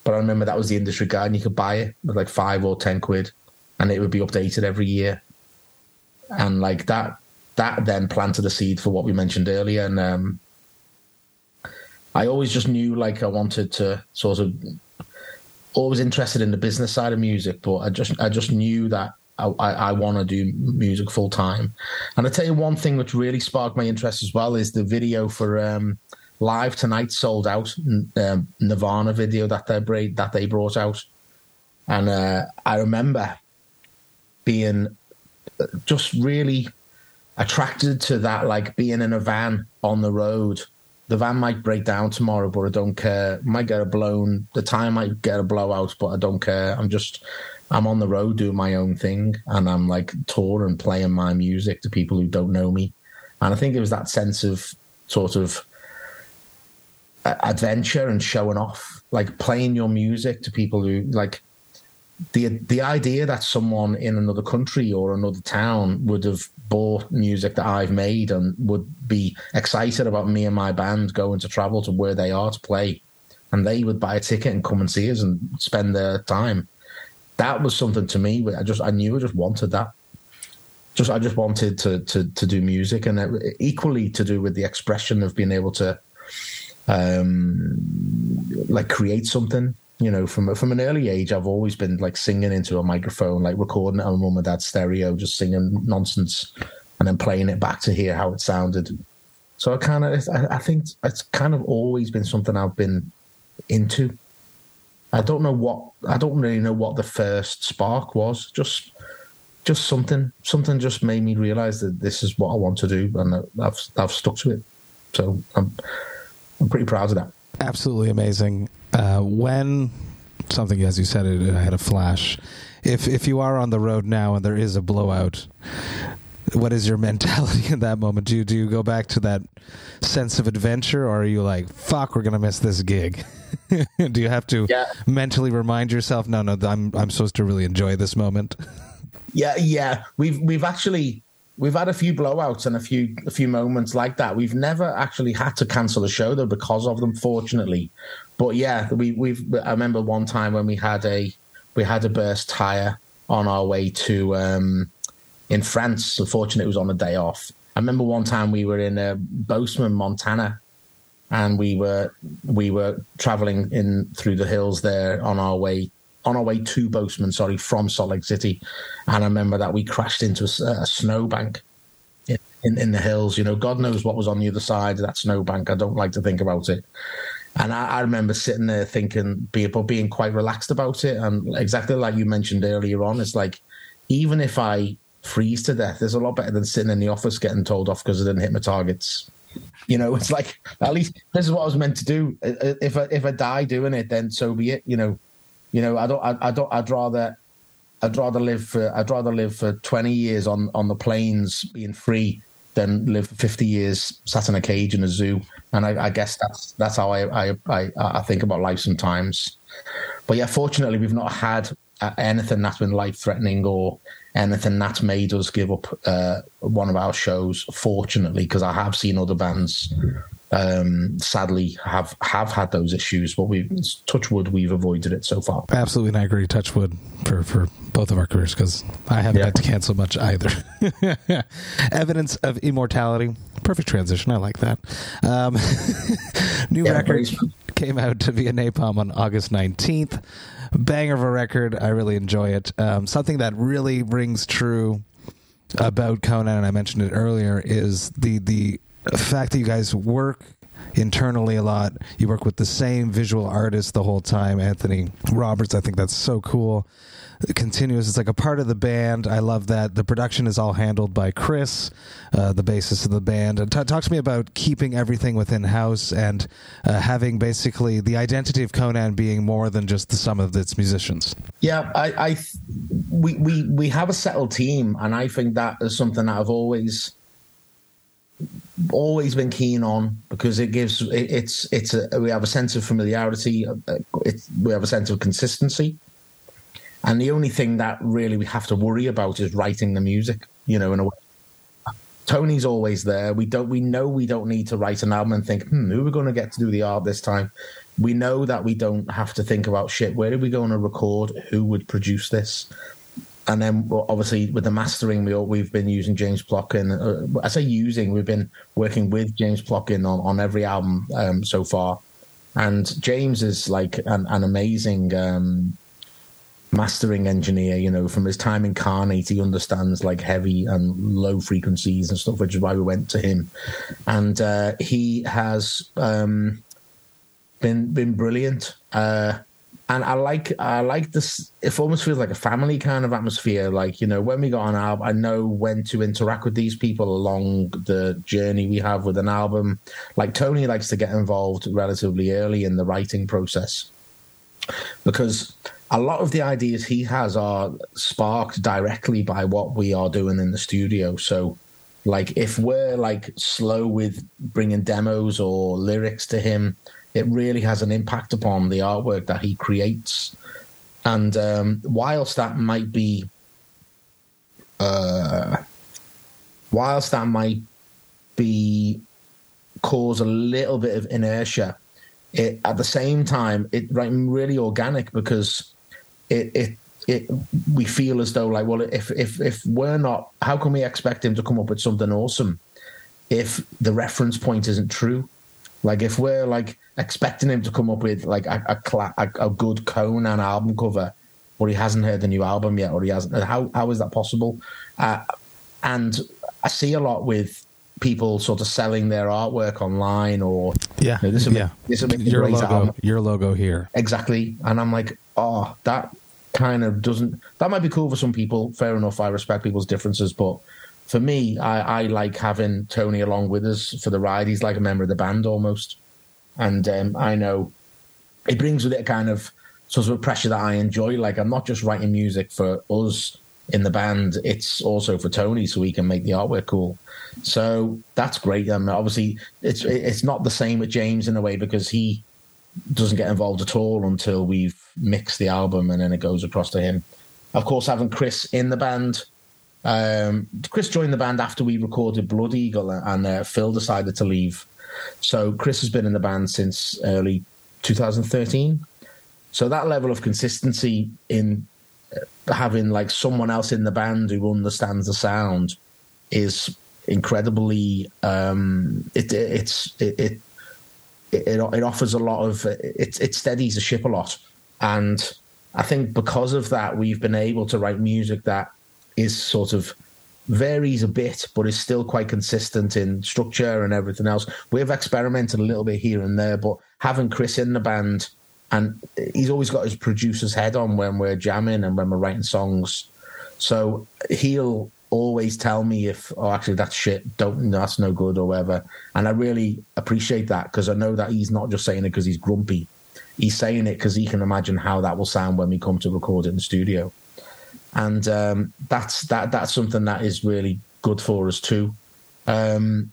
But I remember that was the industry guide, and you could buy it with like five or ten quid, and it would be updated every year. And like that, that then planted the seed for what we mentioned earlier. And um, I always just knew like I wanted to sort of always interested in the business side of music, but I just I just knew that I, I, I want to do music full time. And I tell you one thing which really sparked my interest as well is the video for um, Live Tonight sold out um, Nirvana video that they that they brought out, and uh, I remember being just really attracted to that, like being in a van on the road. The van might break down tomorrow, but I don't care. Might get a blown. The tire might get a blowout, but I don't care. I'm just I'm on the road doing my own thing and I'm like touring, playing my music to people who don't know me. And I think it was that sense of sort of adventure and showing off, like playing your music to people who like the the idea that someone in another country or another town would have bought music that I've made and would be excited about me and my band going to travel to where they are to play, and they would buy a ticket and come and see us and spend their time that was something to me. I just I knew I just wanted that. Just I just wanted to to to do music, and it, equally to do with the expression of being able to, um, like create something. You know, from from an early age, I've always been like singing into a microphone, like recording it on mum and dad's stereo, just singing nonsense, and then playing it back to hear how it sounded. So I kind of, I, I think it's kind of always been something I've been into I don't know what I don't really know what the first spark was. Just just something something just made me realize that this is what I want to do, and I've I've stuck to it. So I'm I'm pretty proud of that. Absolutely amazing. Uh, when something, as you said, it, I had a flash. If if you are on the road now and there is a blowout, what is your mentality in that moment? Do you do you go back to that sense of adventure, or are you like, "Fuck, we're gonna miss this gig"? do you have to yeah. mentally remind yourself, "No, no, I'm I'm supposed to really enjoy this moment"? Yeah, yeah. We've we've actually we've had a few blowouts and a few a few moments like that. We've never actually had to cancel a show though because of them, fortunately. But yeah, we we've. I remember one time when we had a we had a burst tire on our way to. um in France. Unfortunately, it was on a day off. I remember one time we were in uh, Bozeman, Montana, and we were we were traveling in through the hills there on our way on our way to Bozeman, sorry, from Salt Lake City. And I remember that we crashed into a, a snowbank in, in, in, the hills. You know, God knows what was on the other side of that snowbank. I don't like to think about it. And I, I remember sitting there thinking, but being quite relaxed about it. And exactly like you mentioned earlier on, it's like, even if I freeze to death there's a lot better than sitting in the office getting told off because I didn't hit my targets. You know, it's like at least this is what I was meant to do. If I if I die doing it, then so be it. You know, you know, I don't, I, I don't, I'd rather, I'd rather live for, I'd rather live for twenty years on on the plains being free than live fifty years sat in a cage in a zoo. And I, I guess that's that's how I, I I I think about life sometimes. But yeah, fortunately, we've not had uh, anything that's been life threatening or anything that's made us give up uh, one of our shows. Fortunately, because I have seen other bands um, sadly have have had those issues, but we touch wood we've avoided it so far. Absolutely, and I agree. Touch wood for for both of our careers because I haven't yeah. had to cancel much either. Evidence of immortality. Perfect transition. I like that. Um, new yeah, record came out to be a Napalm on August nineteenth banger of a record. I really enjoy it. Um, something that really rings true about Conan, and I mentioned it earlier, is the the fact that you guys work internally a lot. You work with the same visual artist the whole time, Anthony Roberts. I think that's so cool continuous. It's like a part of the band. I love that. The production is all handled by Chris, uh, the bassist of the band. And t- talk to me about keeping everything within house and uh, having basically the identity of Conan being more than just the sum of its musicians. Yeah, I, I we, we we have a settled team, and I think that is something that I've always always been keen on because it gives it, it's it's a we have a sense of familiarity uh, we have a sense of consistency and the only thing that really we have to worry about is writing the music, you know, in a way. Tony's always there. We don't. We know we don't need to write an album and think, hmm, who are we going to get to do the art this time? We know that we don't have to think about shit. Where are we going to record? Who would produce this? And then, obviously, with the mastering, we we've been using James Plotkin. Uh, I say using, we've been working with James Plotkin on, on every album um, so far. And James is like an, an amazing um, mastering engineer, you know, from his time in Khanate, he understands like heavy and low frequencies and stuff, which is why we went to him. And uh, he has um, been been brilliant. Uh, and I like I like this. It almost feels like a family kind of atmosphere. Like you know, when we got an album, I know when to interact with these people along the journey we have with an album. Like Tony likes to get involved relatively early in the writing process because a lot of the ideas he has are sparked directly by what we are doing in the studio. So, like, if we're like slow with bringing demos or lyrics to him, it really has an impact upon the artwork that he creates. And um, whilst that might be, uh, whilst that might be cause a little bit of inertia, it at the same time it right really organic because it it it we feel as though like well if if if we're not how can we expect him to come up with something awesome if the reference point isn't true like if we're like expecting him to come up with like a a, a, a good Conan album cover but he hasn't heard the new album yet or he hasn't how how is that possible? Uh, and i see a lot with people sort of selling their artwork online or yeah you know, this will yeah. this will make your logo album. your logo here. Exactly. And i'm like oh that kind of doesn't that might be cool for some people. Fair enough. I respect people's differences but for me i, I like having tony along with us for the ride he's like a member of the band almost and um, i know it brings with it a kind of sort of pressure that i enjoy like i'm not just writing music for us in the band it's also for tony so he can make the artwork cool so that's great. Um, obviously, it's it's not the same with James in a way because he doesn't get involved at all until we've mixed the album and then it goes across to him. Of course, having Chris in the band. Um, Chris joined the band after we recorded Blood Eagle, and uh, Phil decided to leave. So Chris has been in the band since early 2013. So that level of consistency in uh, having like someone else in the band who understands the sound is incredibly um, it, it's it, it it it offers a lot of it it steadies the ship a lot and I think because of that we've been able to write music that is sort of varies a bit but is still quite consistent in structure and everything else. We've experimented a little bit here and there but having Chris in the band and he's always got his producer's head on when we're jamming and when we're writing songs. So he'll always tell me if oh actually that's shit. Don't that's no good or whatever. And i really appreciate that because i know that he's not just saying it because he's grumpy. He's saying it because he can imagine how that will sound when we come to record it in the studio and um, that's that that's something that is really good for us too um,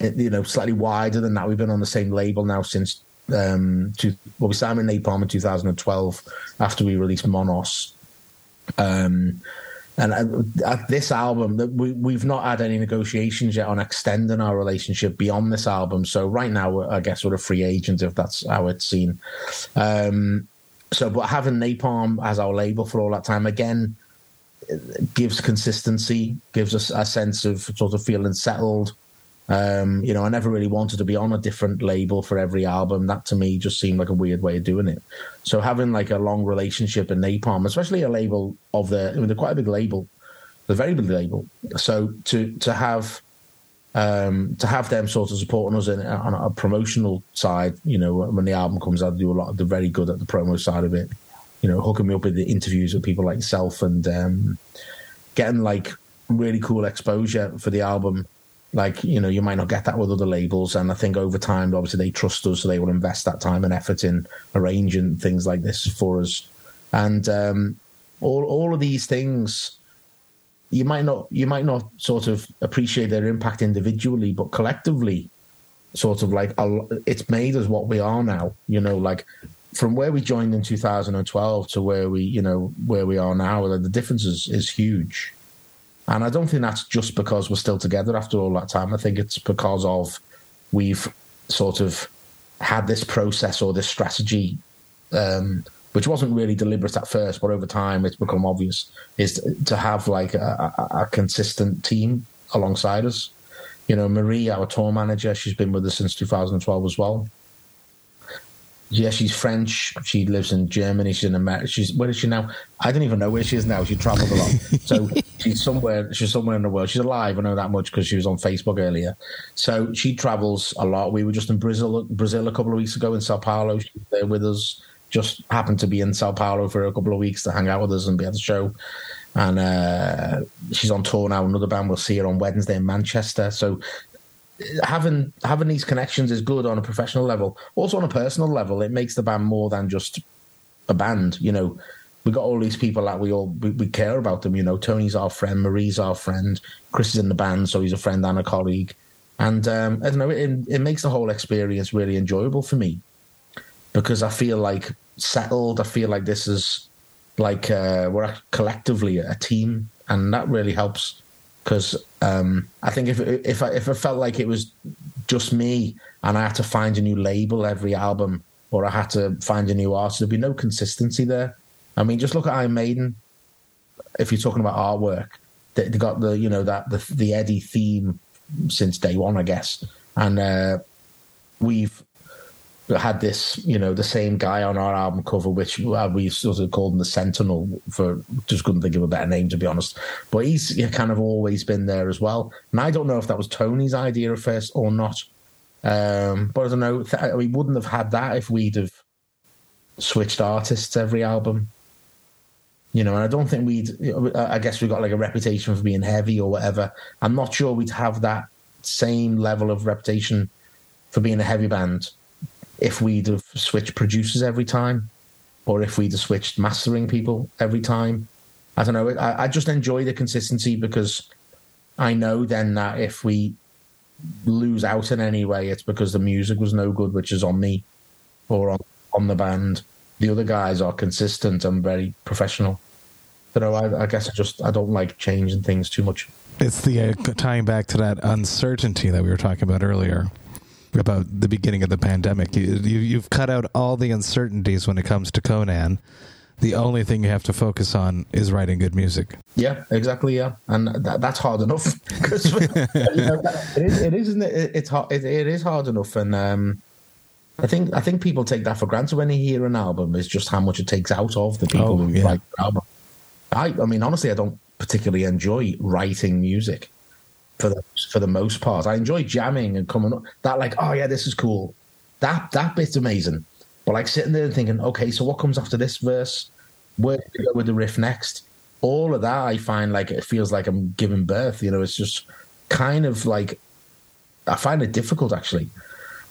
it, you know slightly wider than that we've been on the same label now since um two, well we signed with napalm in 2012 after we released Monnos um and at this album, we, we've not had any negotiations yet on extending our relationship beyond this album. So right now, I guess we're a free agent if that's how it's seen. Um, so, but having Napalm as our label for all that time again gives consistency, gives us a sense of sort of feeling settled. Um, you know, I never really wanted to be on a different label for every album. That to me just seemed like a weird way of doing it. So having like a long relationship in Napalm, especially a label of the, I mean, they're quite a big label, a very big label. So to to have um, to have them sort of supporting us in, on a promotional side, you know, when the album comes out, they do a lot. They're very good at the promo side of it. You know, hooking me up with the interviews with people like yourself and um, getting like really cool exposure for the album like, you know, you might not get that with other labels. And I think over time, obviously, they trust us, so they will invest that time and effort in arranging things like this for us. And um, all all of these things, you might not you might not sort of appreciate their impact individually, but collectively, sort of like it's made us what we are now. You know, like from where we joined in 2012 to where we you know where we are now, the difference is, is huge And I don't think that's just because we're still together after all that time. I think it's because of we've sort of had this process or this strategy, um, which wasn't really deliberate at first, but over time it's become obvious, is to have like a, a, a consistent team alongside us. You know, Marie, our tour manager, she's been with us since 2012 as well yeah, she's French. She lives in Germany. She's in America. She's where is she now? I don't even know where she is now. She travelled a lot, so she's somewhere. She's somewhere in the world. She's alive. I know that much because she was on Facebook earlier. So she travels a lot. We were just in Brazil, Brazil a couple of weeks ago in Sao Paulo. She was there with us. Just happened to be in Sao Paulo for a couple of weeks to hang out with us and be at the show. And uh, she's on tour now. Another band. We'll see her on Wednesday in Manchester. So having having these connections is good on a professional level. Also on a personal level, it makes the band more than just a band. You know, we got all these people that we all we, we, care about them. You know, Tony's our friend, Marie's our friend, Chris is in the band, so he's a friend and a colleague. And um, I don't know, it, it makes the whole experience really enjoyable for me because I feel like settled. I feel like this is like uh, we're collectively a team, and that really helps because um, I think if if I, if I felt like it was just me and I had to find a new label every album or I had to find a new artist, there'd be no consistency there. I mean, just look at Iron Maiden. If you're talking about artwork, they, they got the you know that the the Eddie theme since day one, I guess, and uh, we've had this, you know, the same guy on our album cover, which we sort of called him the Sentinel for just couldn't think of a better name to be honest. But he's kind of always been there as well. And I don't know if that was Tony's idea at first or not. Um, but I don't know. We wouldn't have had that if we'd have switched artists every album. You know, and I don't think we'd. I guess we got like a reputation for being heavy or whatever. I'm not sure we'd have that same level of reputation for being a heavy band if we'd have switched producers every time, or if we'd have switched mastering people every time. I don't know. I, I just enjoy the consistency because I know then that if we lose out in any way, it's because the music was no good, which is on me or on, on the band. The other guys are consistent and very professional. You know, I, I guess I just I don't like changing things too much. It's the uh, tying back to that uncertainty that we were talking about earlier about the beginning of the pandemic. You, you, have cut out all the uncertainties when it comes to Conan. The only thing you have to focus on is writing good music. Yeah, exactly. Yeah, and that, that's hard enough because you know, it, is, it isn't it, it's hard. It, it is hard enough, and um, I think I think people take that for granted when they hear an album. Is just how much it takes out of the people oh, who yeah. write the album. I, I mean, honestly, I don't particularly enjoy writing music for the for the most part. I enjoy jamming and coming up. That like, oh yeah, this is cool. That that bit's amazing. But like sitting there and thinking, okay, so what comes after this verse? Where to go with the riff next? All of that, I find like it feels like I'm giving birth. You know, it's just kind of like I find it difficult actually.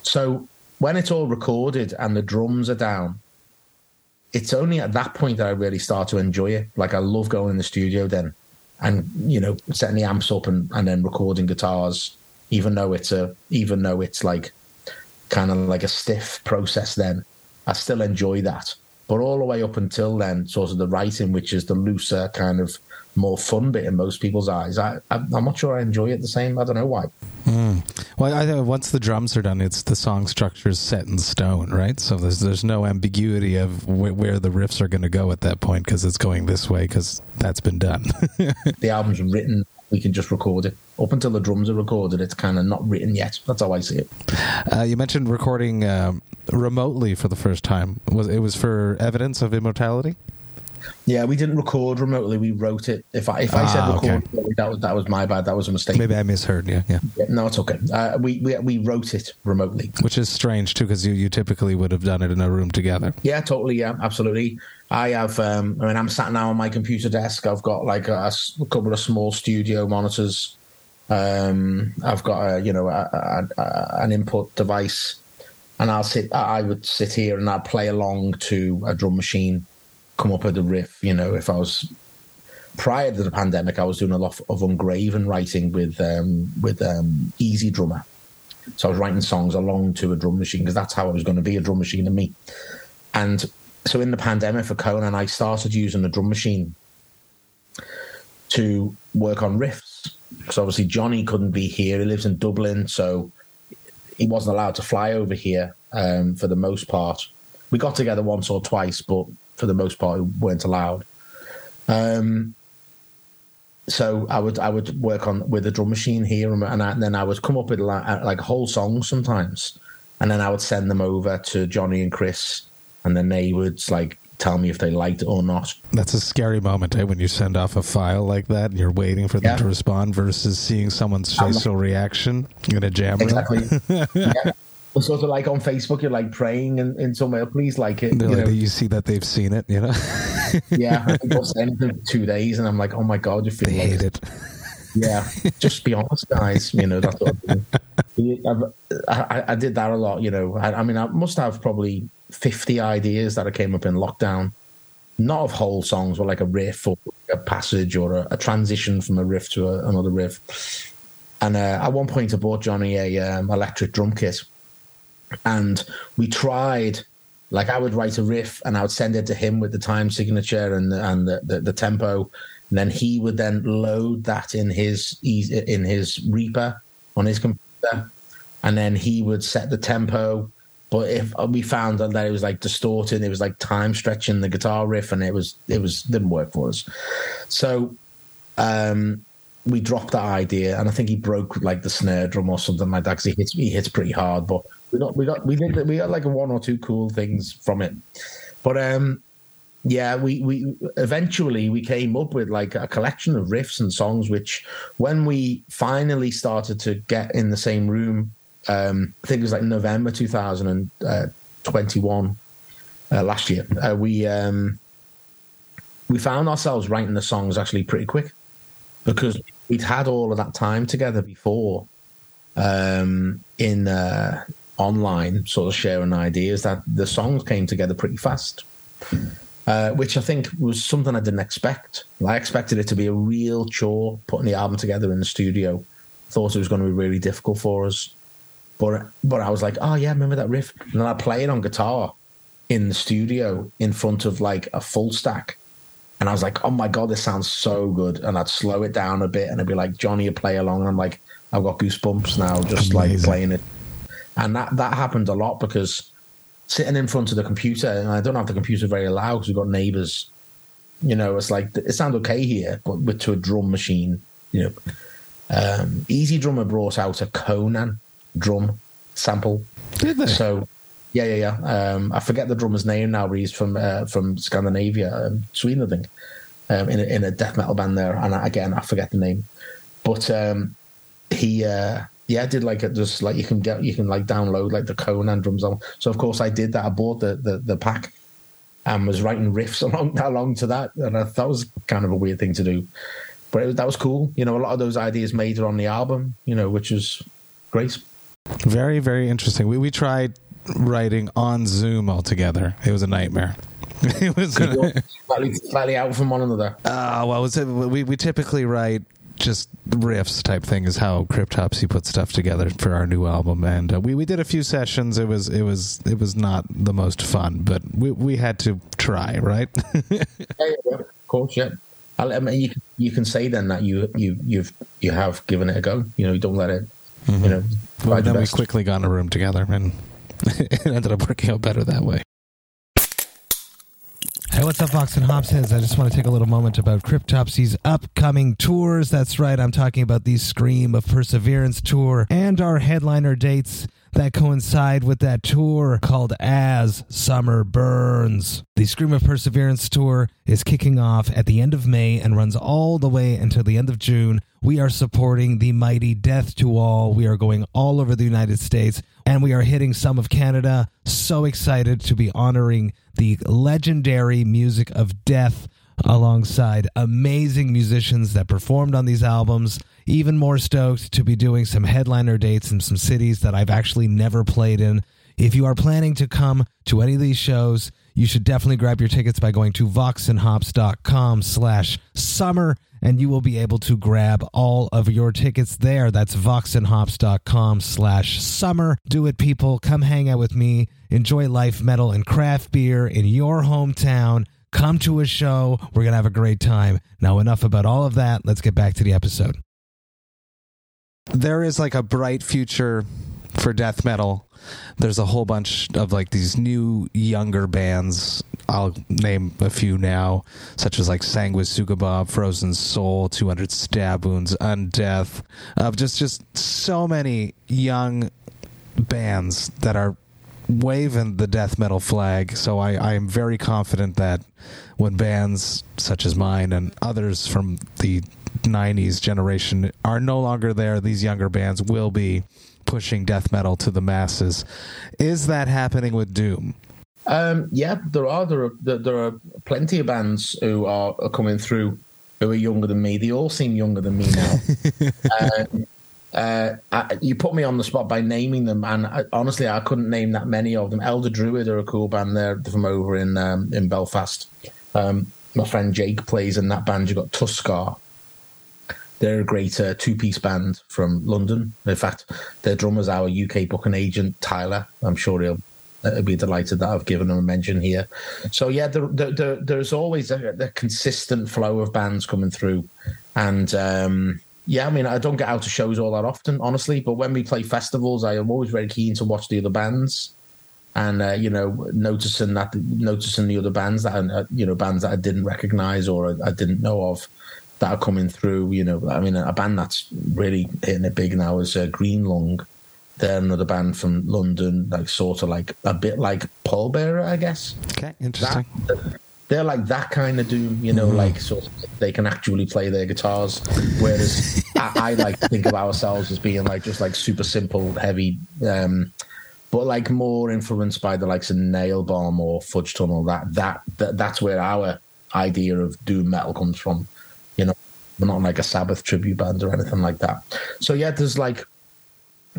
So when it's all recorded and the drums are down, it's only at that point that I really start to enjoy it. Like I love going in the studio then and you know setting the amps up and, and then recording guitars even though it's a even though it's like kind of like a stiff process then i still enjoy that. But all the way up until then sort of the writing which is the looser kind of more fun bit in most people's eyes. I, I'm not sure I enjoy it the same. I don't know why. Mm. Well, I think once the drums are done, it's the song structure is set in stone, right? So there's there's no ambiguity of wh- where the riffs are going to go at that point because it's going this way because that's been done. the album's written. We can just record it. Up until the drums are recorded, it's kind of not written yet. That's how I see it. Uh, you mentioned recording uh, remotely for the first time. Was it was for evidence of immortality? Yeah, we didn't record remotely. We wrote it. If I if I said ah, record, okay. that was that was my bad. That was a mistake. Maybe I misheard. Yeah, yeah. yeah no, it's okay. Uh, we, we we wrote it remotely, which is strange too, because you you typically would have done it in a room together. Yeah, totally. Yeah, absolutely. I have. Um, I mean, I'm sat now on my computer desk. I've got like a, a couple of small studio monitors. Um, I've got a you know a, a, an input device, and I'll sit. I would sit here and I'd play along to a drum machine come up with a riff. You know, if I was prior to the pandemic, I was doing a lot of Ungraven writing with um, with um, EZdrummer. So I was writing songs along to a drum machine because that's how I was going to be a drum machine and me. And so in the pandemic for Conan, I started using the drum machine to work on riffs because obviously Johnny couldn't be here. He lives in Dublin, so he wasn't allowed to fly over here um, for the most part. We got together once or twice, but for the most part, weren't allowed. Um, so I would I would work on with a drum machine here, and, I, and then I would come up with like, uh, like whole songs sometimes, and then I would send them over to Johnny and Chris, and then they would like tell me if they liked it or not. That's a scary moment eh, when you send off a file like that and you're waiting for them Yeah. to respond versus seeing someone's facial reaction in a jam. Exactly. yeah. Well, sort of like on Facebook, you're like praying in, in somewhere, please like it. You like, you see that they've seen it, you know? yeah, I think I'll send them two days, and I'm like, oh my god, you feel like hate it. Yeah, just be honest, guys. You know that sort of thing. I've- I, I did that a lot. You know, I, I mean, I must have probably fifty ideas that I came up in lockdown. Not of whole songs, but like a riff or a passage or a, a transition from a riff to a, another riff. And uh, at one point, I bought Johnny a um, electric drum kit, and we tried. Like I would write a riff and I would send it to him with the time signature and and the, the, the tempo, and then he would then load that in his in his Reaper on his computer, and then he would set the tempo. But if we found that it was like distorted, it was like time stretching the guitar riff, and it was it was didn't work for us. So um, we dropped that idea, and I think he broke like the snare drum or something like that because he hits he hits pretty hard. But we got we got we did we got like one or two cool things from it. But um, yeah, we we eventually we came up with like a collection of riffs and songs, which when we finally started to get in the same room, um, I think it was like November two thousand and twenty one. Uh, last year, uh, we um, we found ourselves writing the songs actually pretty quick because we'd had all of that time together before um, in uh, online, sort of sharing ideas. That the songs came together pretty fast, uh, which I think was something I didn't expect. I expected it to be a real chore putting the album together in the studio. Thought it was going to be really difficult for us, but but I was like, oh yeah, remember that riff? And then I play it on guitar in the studio in front of like a full stack. And I was like, oh my God, this sounds so good. And I'd slow it down a bit and I'd be like, Johnny, you play along. And I'm like, I've got goosebumps now just like playing it. And that, that happened a lot because sitting in front of the computer, and I don't have the computer very loud because we've got neighbors, you know, it's like, it sounds okay here, but with to a drum machine, you know. Um, EZdrummer brought out a Conan drum sample. Did they? So, yeah, yeah, yeah. Um, I forget the drummer's name now, but he's from uh, from Scandinavia, um, Sweden, I think, um, in a, in a death metal band there. And I, again, I forget the name, but um, he, uh, yeah, I did like a, just like you can get you can like download like the Conan drums on. So of course I did that. I bought the the, the pack and was writing riffs along along to that, and I thought that was kind of a weird thing to do, but it that was cool. You know, a lot of those ideas made it on the album. You know, which was great. Very, very interesting. We we tried writing on Zoom altogether. It was a nightmare. It was slightly, slightly out from one another. Uh, well, it's, we we typically write just riffs type thing is how Cryptopsy put stuff together for our new album, and uh, we we did a few sessions. It was it was it was not the most fun, but we we had to try, right? Yeah, yeah, of course, yeah. I'll, mean, you can you can say then that you you you've you have given it a go. You know, you don't let it. You know, well, then we quickly got in a room together, and it ended up working out better that way. Hey, what's up, Vox and Hopsheads? I just want to take a little moment about Cryptopsy's upcoming tours. That's right, I'm talking about the Scream of Perseverance tour and our headliner dates that coincide with that tour called As Summer Burns. The Scream of Perseverance tour is kicking off at the end of May and runs all the way until the end of June. We are supporting the mighty Death to All. We are going all over the United States and we are hitting some of Canada. So excited to be honoring the legendary music of death alongside amazing musicians that performed on these albums. Even more stoked to be doing some headliner dates in some cities that I've actually never played in. If you are planning to come to any of these shows, you should definitely grab your tickets by going to voxandhops.com slash summer and you will be able to grab all of your tickets there. That's voxandhops.com slash summer. Do it, people. Come hang out with me. Enjoy life, metal, and craft beer in your hometown. Come to a show. We're going to have a great time. Now, enough about all of that. Let's get back to the episode. There is like a bright future for death metal. There's a whole bunch of like these new younger bands. I'll name a few now, such as like Sanguisugabogg, Frozen Soul, 200 Stab Wounds, Undeath. Of uh, just just so many young bands that are waving the death metal flag. So I, I am very confident that when bands such as mine and others from the 90s generation are no longer there, these younger bands will be pushing death metal to the masses. Is that happening with Doom? Um, yeah, there are there are there are plenty of bands who are, are coming through who are younger than me. They all seem younger than me now. um, uh, I, you put me on the spot by naming them, and I, honestly, I couldn't name that many of them. Elder Druid are a cool band. They're from over in um, in Belfast. Um, my friend Jake plays in that band. You've got Tuskar. They're a great uh, two piece band from London. In fact, their drummer's our UK booking agent, Tyler. I'm sure he'll uh, be delighted that I've given him a mention here. So, yeah, there, there, there's always a, a, consistent flow of bands coming through. And um, yeah, I mean, I don't get out to shows all that often, honestly, but when we play festivals, I am always very keen to watch the other bands. And uh, you know, noticing that, noticing the other bands that, uh, you know, bands that I didn't recognize or I didn't know of, that are coming through. You know, I mean, a band that's really hitting it big now is uh, Green Lung. They're another band from London, like sort of like a bit like Pallbearer, I guess. Okay, interesting. That, they're like that kind of doom, you know, mm-hmm. like sort of they can actually play their guitars. Whereas I, I, like to think of ourselves as being like just like super simple, heavy, um, but like more influenced by the likes of Nailbomb or Fudge Tunnel. That, that that that's where our idea of doom metal comes from. You know, we're not like a Sabbath tribute band or anything like that. So yeah, there's like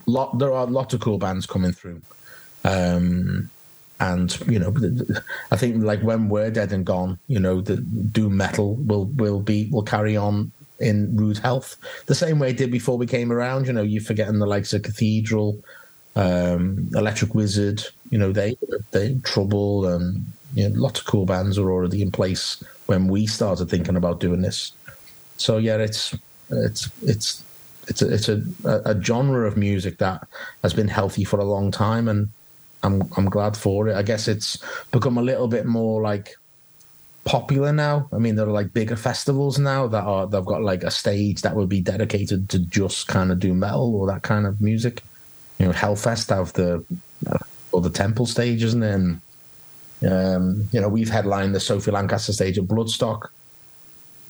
lot. There are lots of cool bands coming through. Um, and you know, I think like when we're dead and gone, you know, the doom metal will will be will carry on in rude health the same way it did before we came around. You know, you're forgetting the likes of Cathedral, um, Electric Wizard. You know, they they Trouble and you know, lots of cool bands are already in place when we started thinking about doing this. So yeah, it's it's it's it's a, it's a, a genre of music that has been healthy for a long time and I'm I'm glad for it. I guess it's become a little bit more like popular now. I mean, there are like bigger festivals now that are they've got like a stage that would be dedicated to just kind of do metal or that kind of music. You know, Hellfest have the or the Temple stage, isn't it? And um, you know, we've headlined the Sophie Lancaster stage at Bloodstock.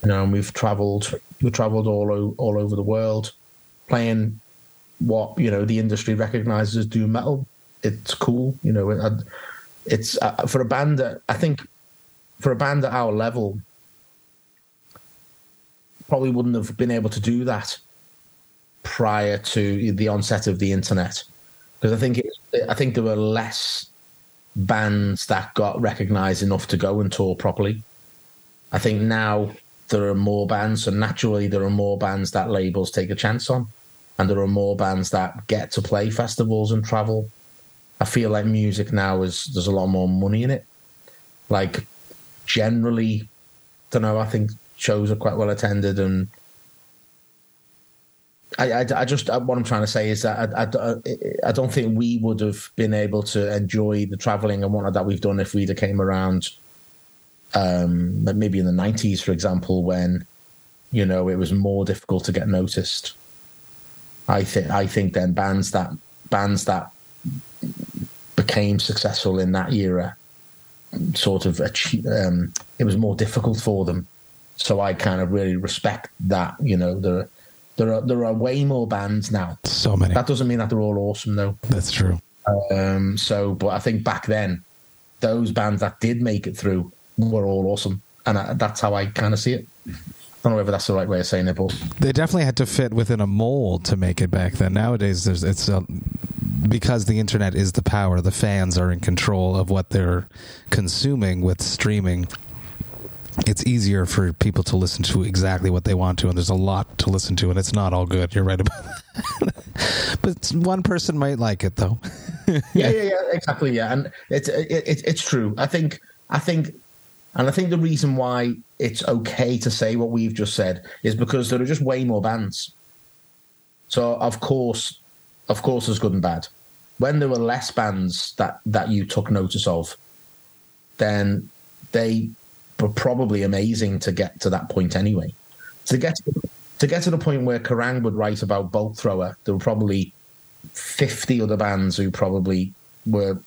You know, and we've travelled we've travelled all o- all over the world, playing what you know the industry recognises as doom metal it's cool. You know, it, it's uh, for a band that I think for a band at our level probably wouldn't have been able to do that prior to the onset of the internet because I think it, I think there were less bands that got recognized enough to go and tour properly. I think now there are more bands, so naturally there are more bands that labels take a chance on, and there are more bands that get to play festivals and travel I feel like music now is there's a lot more money in it. Like generally, don't know. I think shows are quite well attended, and I, I, I just what I'm trying to say is that I, I, I don't think we would have been able to enjoy the traveling and whatnot that we've done if we'd have came around. Um, maybe in the '90s, for example, when you know it was more difficult to get noticed. I think I think then bands that bands that became successful in that era sort of achieve, um, it was more difficult for them. So I kind of really respect that. You know, there there are there are way more bands now. So many. That doesn't mean that they're all awesome though. That's true. Um, so, but I think back then, those bands that did make it through were all awesome, and I, that's how I kind of see it. I don't know whether that's the right way of saying it, but they definitely had to fit within a mold to make it back then. Nowadays, there's it's a, because the internet is the power, the fans are in control of what they're consuming with streaming. It's easier for people to listen to exactly what they want to, and there's a lot to listen to, and it's not all good. You're right about that. but one person might like it, though. yeah, yeah, yeah, exactly. Yeah, and it's it, it, it's true. I think I think And I think the reason why it's okay to say what we've just said is because there are just way more bands. So of course, of course, there's good and bad. When there were less bands that that you took notice of, then they were probably amazing to get to that point anyway. To get to, to get to the point where Kerrang would write about Bolt Thrower, there were probably fifty other bands who probably were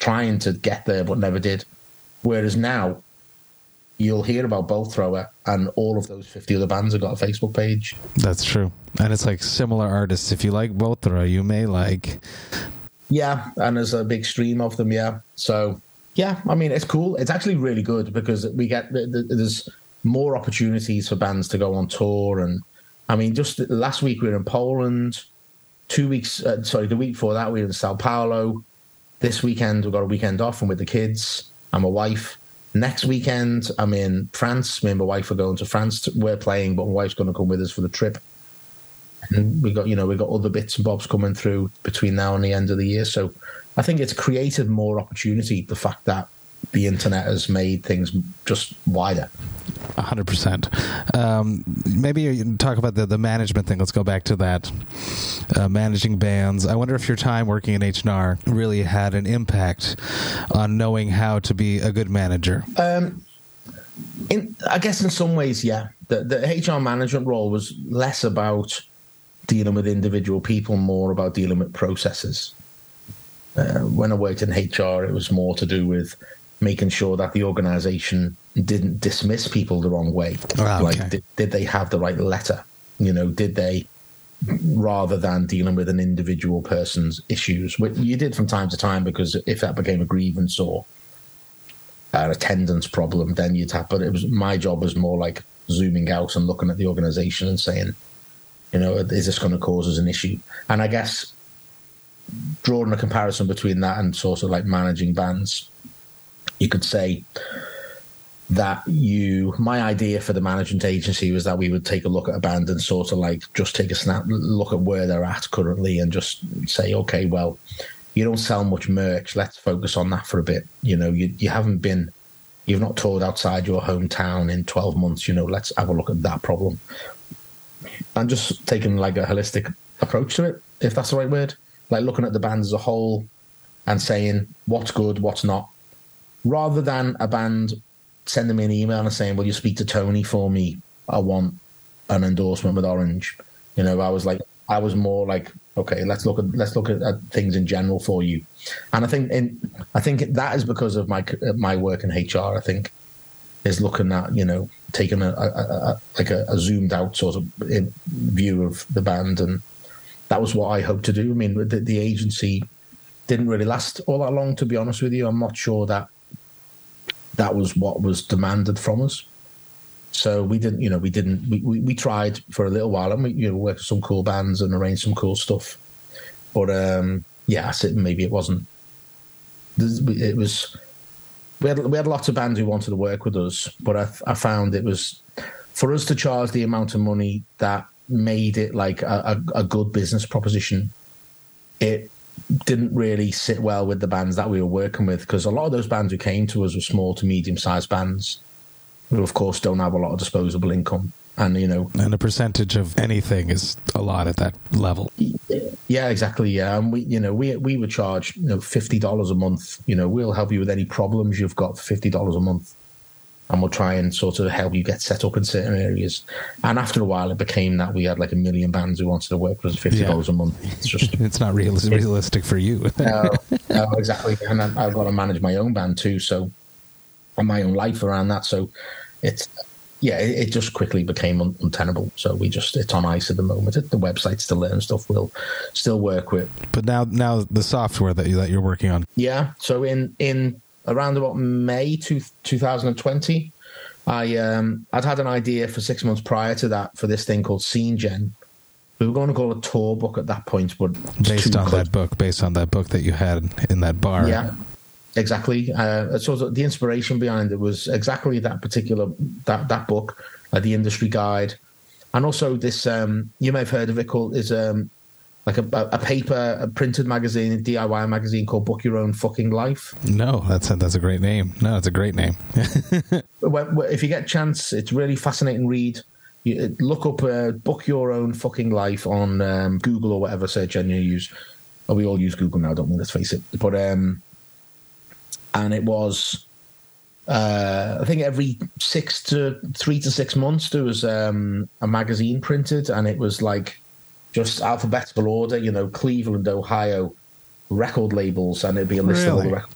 trying to get there but never did. Whereas now, you'll hear about Bolt Thrower, and all of those 50 other bands have got a Facebook page. That's true. And it's like similar artists. If you like Bolt Thrower, you may like. Yeah, and there's a big stream of them, yeah. So, yeah, I mean, it's cool. It's actually really good because we get, there's more opportunities for bands to go on tour. And I mean, just last week we were in Poland. Two weeks, uh, sorry, the week before that we were in Sao Paulo. This weekend we've got a weekend off and with the kids and my wife. Next weekend, I'm in France. Me and my wife are going to France. We're playing, but my wife's going to come with us for the trip. And we got, you know, we got other bits and bobs coming through between now and the end of the year. So I think it's created more opportunity. The fact that the internet has made things just wider. 100%. Um, maybe you talk about the, the management thing. Let's go back to that. Uh, managing bands. I wonder if your time working in H&R really had an impact on knowing how to be a good manager. Um, in, I guess in some ways, yeah. The, the HR management role was less about dealing with individual people, more about dealing with processes. Uh, when I worked in HR, it was more to do with making sure that the organization didn't dismiss people the wrong way. Oh, okay. Like, did, did they have the right letter? You know, did they, rather than dealing with an individual person's issues, which you did from time to time, because if that became a grievance or an attendance problem, then you'd have. But it was my job was more like zooming out and looking at the organization and saying, you know, is this going to cause us an issue? And I guess drawing a comparison between that and sort of like managing bands, you could say that you my idea for the management agency was that we would take a look at a band and sort of like just take a snap look at where they're at currently and just say okay well you don't sell much merch. Let's focus on that for a bit. You know you, you haven't been you've not toured outside your hometown in 12 months you know let's have a look at that problem. And just taking like a holistic approach to it if that's the right word. Like looking at the band as a whole and saying what's good what's not rather than a band sending me an email and saying, "Will you speak to Tony for me? I want an endorsement with Orange." You know, I was like, I was more like, okay, let's look at let's look at, at things in general for you. And I think in I think that is because of my my work in HR. I think is looking at you know taking a, a, a like a, a, zoomed out sort of view of the band, and that was what I hoped to do. I mean, the, the agency didn't really last all that long, to be honest with you. I'm not sure that that was what was demanded from us. So we didn't, you know, we didn't. We, we, we tried for a little while, and we you know worked with some cool bands and arranged some cool stuff. But um, yeah, I said maybe it wasn't. It was. We had we had lots of bands who wanted to work with us, but I, I found it was for us to charge the amount of money that made it like a, a, a good business proposition. It didn't really sit well with the bands that we were working with because a lot of those bands who came to us were small to medium sized bands who of course don't have a lot of disposable income. And you know and a percentage of anything is a lot at that level. Yeah exactly yeah. And we you know we we were charged you know $50 a month. You know we'll help you with any problems you've got for $50 a month and we'll try and sort of help you get set up in certain areas. And after a while, it became that we had like a million bands who wanted to work with us fifty dollars yeah. a month. It's just it's not real, it's realistic for you. no, no, exactly. And I, I've got to manage my own band too, so and my own life around that. So it's yeah, it, it just quickly became un- untenable. So we just it's on ice at the moment. The website still there and stuff. We'll still work with. But now, now the software that you that you're working on. Yeah. So in in around about May two, 2020. I um, I'd had an idea for six months prior to that for this thing called Scene Gen. We were going to call it a tour book at that point, but based on that book, based on that book that you had in that bar. Yeah, exactly. Uh, so the inspiration behind it was exactly that particular that that book, uh, the industry guide, and also this. Um, you may have heard of it called is um, like a, a paper, a printed magazine, a DIY magazine called Book Your Own Fucking Life. No, that's a, that's a great name. No, it's a great name. if you get a chance, it's really fascinating read. You look up uh, "Book Your Own Fucking Life" on um, Google or whatever search engine you use. Oh, we all use Google now, don't we? Let's face it. But um, and it was, uh, I think every six to three to six months there was um, a magazine printed, and it was like just alphabetical order. You know, Cleveland, Ohio, record labels, and it'd be a list of all the records.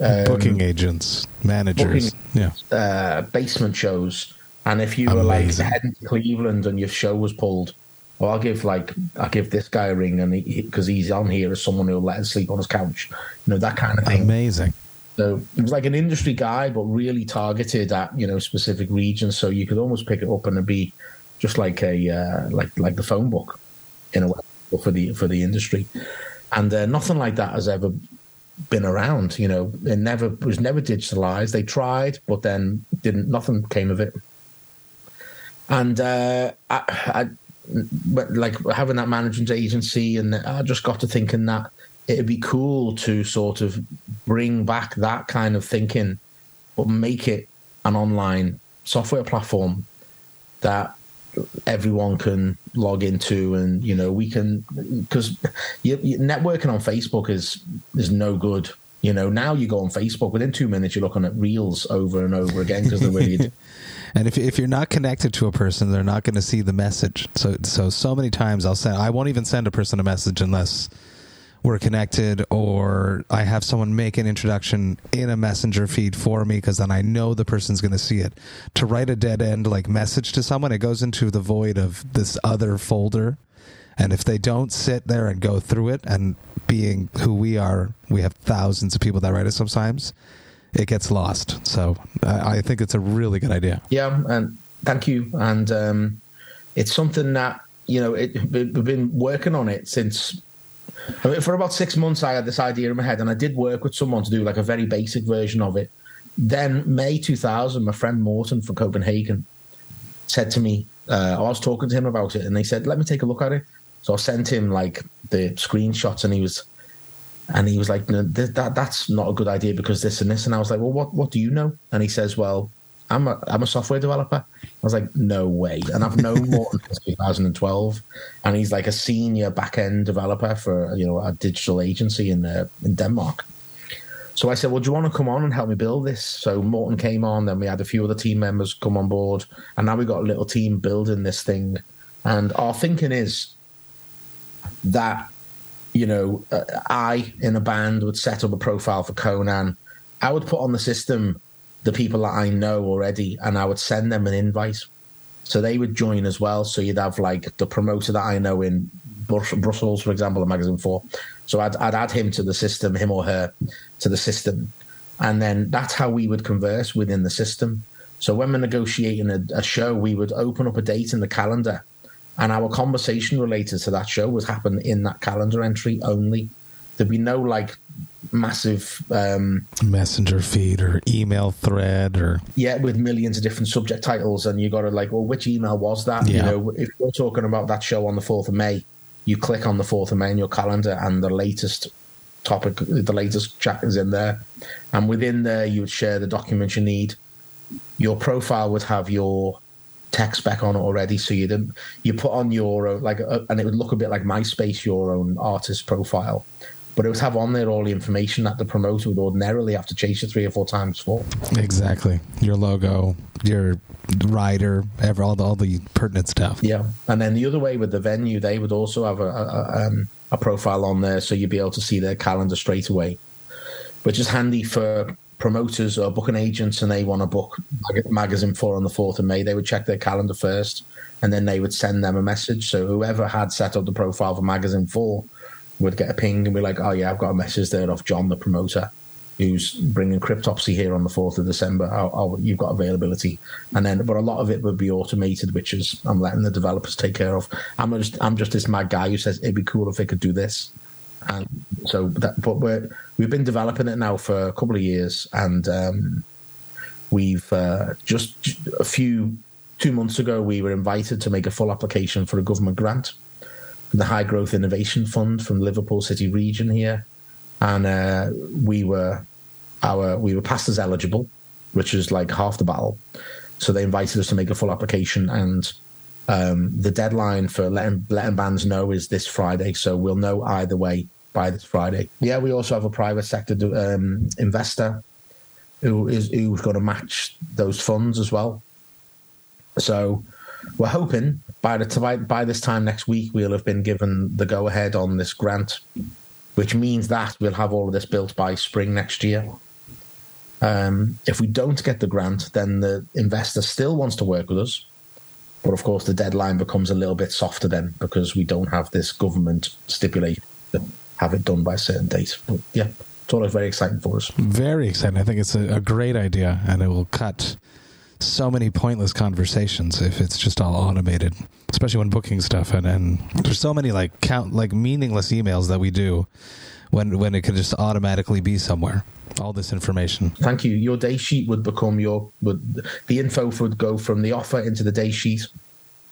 Um, Booking agents, managers. booking- yeah. uh, basement shows, and if you were like heading to Cleveland and your show was pulled, well, I'll give like I'll give this guy a ring, and because he's on here as someone who'll let us sleep on his couch, you know that kind of thing. Amazing. So it was like an industry guy, but really targeted at you know specific regions. So you could almost pick it up and it'd be just like a uh, like like the phone book in a way for the for the industry. And uh, nothing like that has ever been around. You know, it never was never digitalized. They tried, but then didn't. Nothing came of it. And uh, I, I, but like having that management agency, and I just got to thinking that it'd be cool to sort of bring back that kind of thinking, but make it an online software platform that everyone can log into and you know we can because networking on facebook is is no good you know now you go on facebook within two minutes you're looking at reels over and over again because they're really And if if you're not connected to a person, they're not going to see the message. So so so many times I'll send. I won't even send a person a message unless we're connected or I have someone make an introduction in a messenger feed for me because then I know the person's going to see it. To write a dead end like message to someone, it goes into the void of this other folder. And if they don't sit there and go through it, and being who we are, we have thousands of people that write it sometimes, it gets lost. So I I think it's a really good idea. Yeah, and thank you. And um, it's something that you know it, we've been working on it since. I mean, for about six months, I had this idea in my head, and I did work with someone to do like a very basic version of it. Then May 2000, my friend Morton from Copenhagen said to me, uh, I was talking to him about it, and they said, "Let me take a look at it." So I sent him like the screenshots, and he was, and he was like, no, th- "That that's not a good idea because this and this." And I was like, "Well, what what do you know?" And he says, "Well, I'm a I'm a software developer." I was like, "No way!" And I've known Morton since 2012, and he's like a senior back end developer for you know a digital agency in uh, in Denmark. So I said, "Well, do you want to come on and help me build this?" So Morton came on, then we had a few other team members come on board, and now we've got a little team building this thing. And our thinking is that you know uh, I in a band would set up a profile for Conan. I would put on the system the people that I know already, and I would send them an invite, so they would join as well. So you'd have like the promoter that I know in Brussels, for example, the magazine four. So I'd, I'd add him to the system, him or her to the system, and then that's how we would converse within the system. So when we're negotiating a, a show, we would open up a date in the calendar, and our conversation related to that show would happen in that calendar entry only. There'd be no like massive um, Messenger feed or email thread or yeah, with millions of different subject titles, and you got to like, well, which email was that? You know, if we're talking about that show on the fourth of May, you click on the fourth of May in your calendar, and the latest topic, the latest chat is in there, and within there, you would share the documents you need. Your profile would have your text back on already, so you didn't you put on your like, uh, and it would look a bit like MySpace, your own artist profile. But it would have on there all the information that the promoter would ordinarily have to chase you three or four times for. exactly your logo, your rider, ever all the all the pertinent stuff. Yeah, and then the other way with the venue, they would also have a a, um, a profile on there, so you'd be able to see their calendar straight away, which is handy for promoters or booking agents, and they want to book magazine four on the fourth of May. They would check their calendar first, and then they would send them a message. So whoever had set up the profile for magazine four would get a ping and be like, "Oh yeah, I've got a message there off John, the promoter." Who's bringing Cryptopsy here on the fourth of December? Oh, oh, you've got availability, and then but a lot of it would be automated, which is I'm letting the developers take care of. I'm just I'm just this mad guy who says it'd be cool if they could do this, and so that. But we're we've been developing it now for a couple of years, and um, we've uh, just a few two months ago we were invited to make a full application for a government grant the High Growth Innovation Fund from Liverpool City region here, and uh, we were our we were passed as eligible, which is like half the battle. So they invited us to make a full application, and um, the deadline for letting letting bands know is this Friday. So we'll know either way by this Friday. Yeah, we also have a private sector um, investor who is who's going to match those funds as well. So we're hoping by the by, by this time next week we'll have been given the go ahead on this grant, which means that we'll have all of this built by spring next year. Um, if we don't get the grant, then the investor still wants to work with us. But of course, the deadline becomes a little bit softer then because we don't have this government stipulation to have it done by a certain date. But yeah, it's always very exciting for us. Very exciting. I think it's a, a great idea, and it will cut so many pointless conversations if it's just all automated, especially when booking stuff. And, and there's so many like count like meaningless emails that we do when when it could just automatically be somewhere. All this information. Thank you. Your day sheet would become your would the info would go from the offer into the day sheet.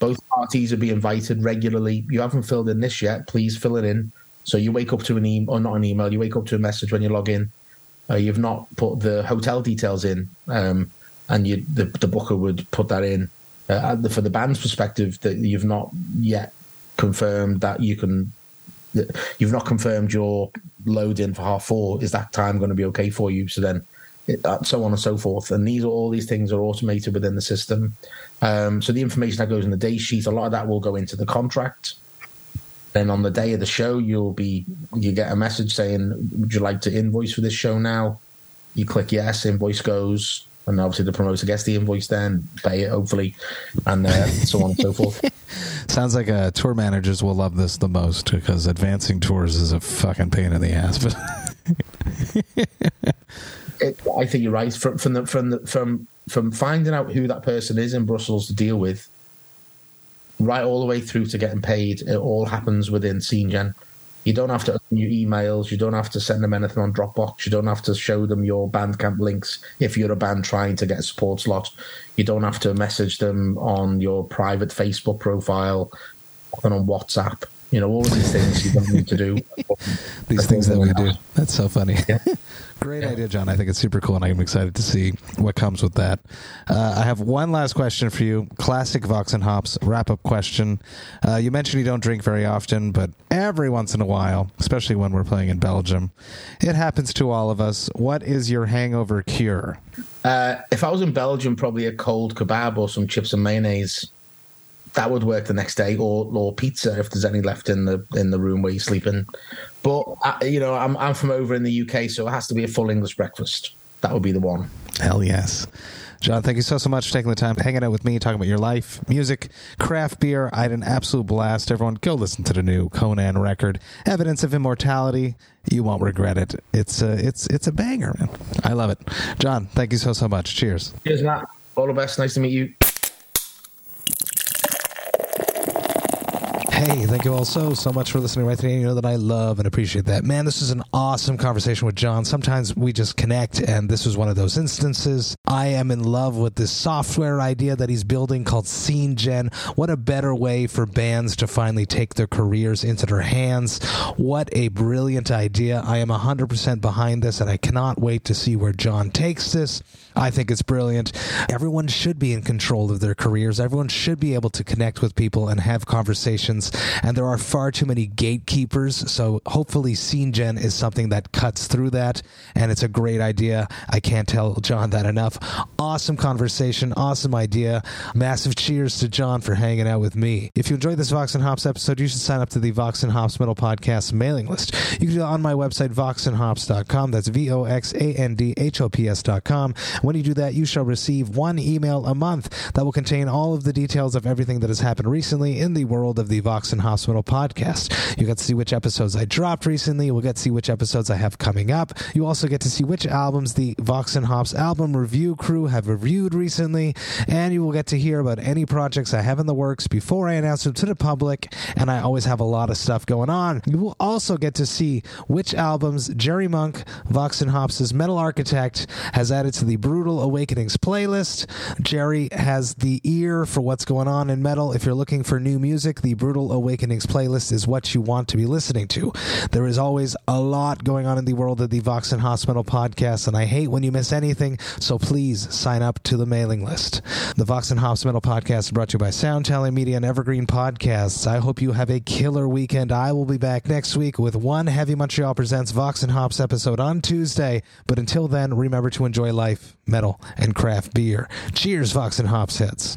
Both parties would be invited regularly. You haven't filled in this yet. Please fill it in. So you wake up to an email, or not an email. You wake up to a message when you log in. Uh, you've not put the hotel details in, um, and you, the, the booker would put that in. Uh, for the band's perspective, that you've not yet confirmed that you can you've not confirmed your load in for half four. Is that time going to be okay for you? So then, it, uh, so on and so forth. And these all these things are automated within the system. Um, so the information that goes in the day sheet, a lot of that will go into the contract. Then on the day of the show, you'll be you get a message saying, "Would you like to invoice for this show now?" You click yes, invoice goes and obviously the promoter gets the invoice then pay it hopefully and uh, so on and so forth. Sounds like uh, tour managers will love this the most because advancing tours is a fucking pain in the ass. But it, i think you're right. From from the, from the, from from finding out who that person is in brussels to deal with right all the way through to getting paid it all happens within SceneGen you don't have to open your emails. You don't have to send them anything on Dropbox. You don't have to show them your Bandcamp links if you're a band trying to get a support slot. You don't have to message them on your private Facebook profile and on WhatsApp. You know, all of these things you don't need to do. these things that we do. That's so funny. Yeah. Great yeah. idea, John. I think it's super cool, and I'm excited to see what comes with that. Uh, I have one last question for you. Classic Vox and Hops wrap up question. Uh, you mentioned you don't drink very often, but every once in a while, especially when we're playing in Belgium, it happens to all of us. What is your hangover cure? Uh, if I was in Belgium, probably a cold kebab or some chips and mayonnaise that would work the next day, or or pizza if there's any left in the in the room where you're sleeping. But uh, you know, I'm I'm from over in the UK, so it has to be a full English breakfast. That would be the one. Hell yes. John, thank you so, so much for taking the time hanging out with me, talking about your life, music, craft beer. I had an absolute blast. Everyone, go listen to the new Conan record, Evidence of Immortality. You won't regret it. It's a, it's, it's a banger, man. I love it. John, thank you so, so much. Cheers. Cheers, Matt. All the best. Nice to meet you. Hey, thank you all so, so much for listening right today. You know that I love and appreciate that. Man, this is an awesome conversation with John. Sometimes we just connect, and this was one of those instances. I am in love with this software idea that he's building called Scene Gen. What a better way for bands to finally take their careers into their hands. What a brilliant idea. I am 100% behind this, and I cannot wait to see where John takes this. I think it's brilliant. Everyone should be in control of their careers. Everyone should be able to connect with people and have conversations and there are far too many gatekeepers. So hopefully, scene gen is something that cuts through that, and it's a great idea. I can't tell John that enough. Awesome conversation, awesome idea. Massive cheers to John for hanging out with me. If you enjoyed this Vox and Hops episode, you should sign up to the Vox and Hops Metal Podcast mailing list. You can do that on my website, voxandhops.com. That's V O X A N D H O P S.com. When you do that, you shall receive one email a month that will contain all of the details of everything that has happened recently in the world of the Vox and Hops Metal podcast. You get to see which episodes I dropped recently. We'll get to see which episodes I have coming up. You also get to see which albums the Vox and Hops album review crew have reviewed recently. And you will get to hear about any projects I have in the works before I announce them to the public. And I always have a lot of stuff going on. You will also get to see which albums Jerry Monk, Vox and Hops' Metal Architect, has added to the Brutal Awakenings playlist. Jerry has the ear for what's going on in metal. If you're looking for new music, the Brutal Awakenings playlist is what you want to be listening to. There is always a lot going on in the world of the Vox and Hops Metal podcast, and I hate when you miss anything, so please sign up to the mailing list. The Vox and Hops Metal podcast is brought to you by Soundtelling Media and Evergreen Podcasts. I hope you have a killer weekend. I will be back next week with one Heavy Montreal Presents Vox and Hops episode on Tuesday. But until then, remember to enjoy life, metal, and craft beer. Cheers, Vox and Hops heads.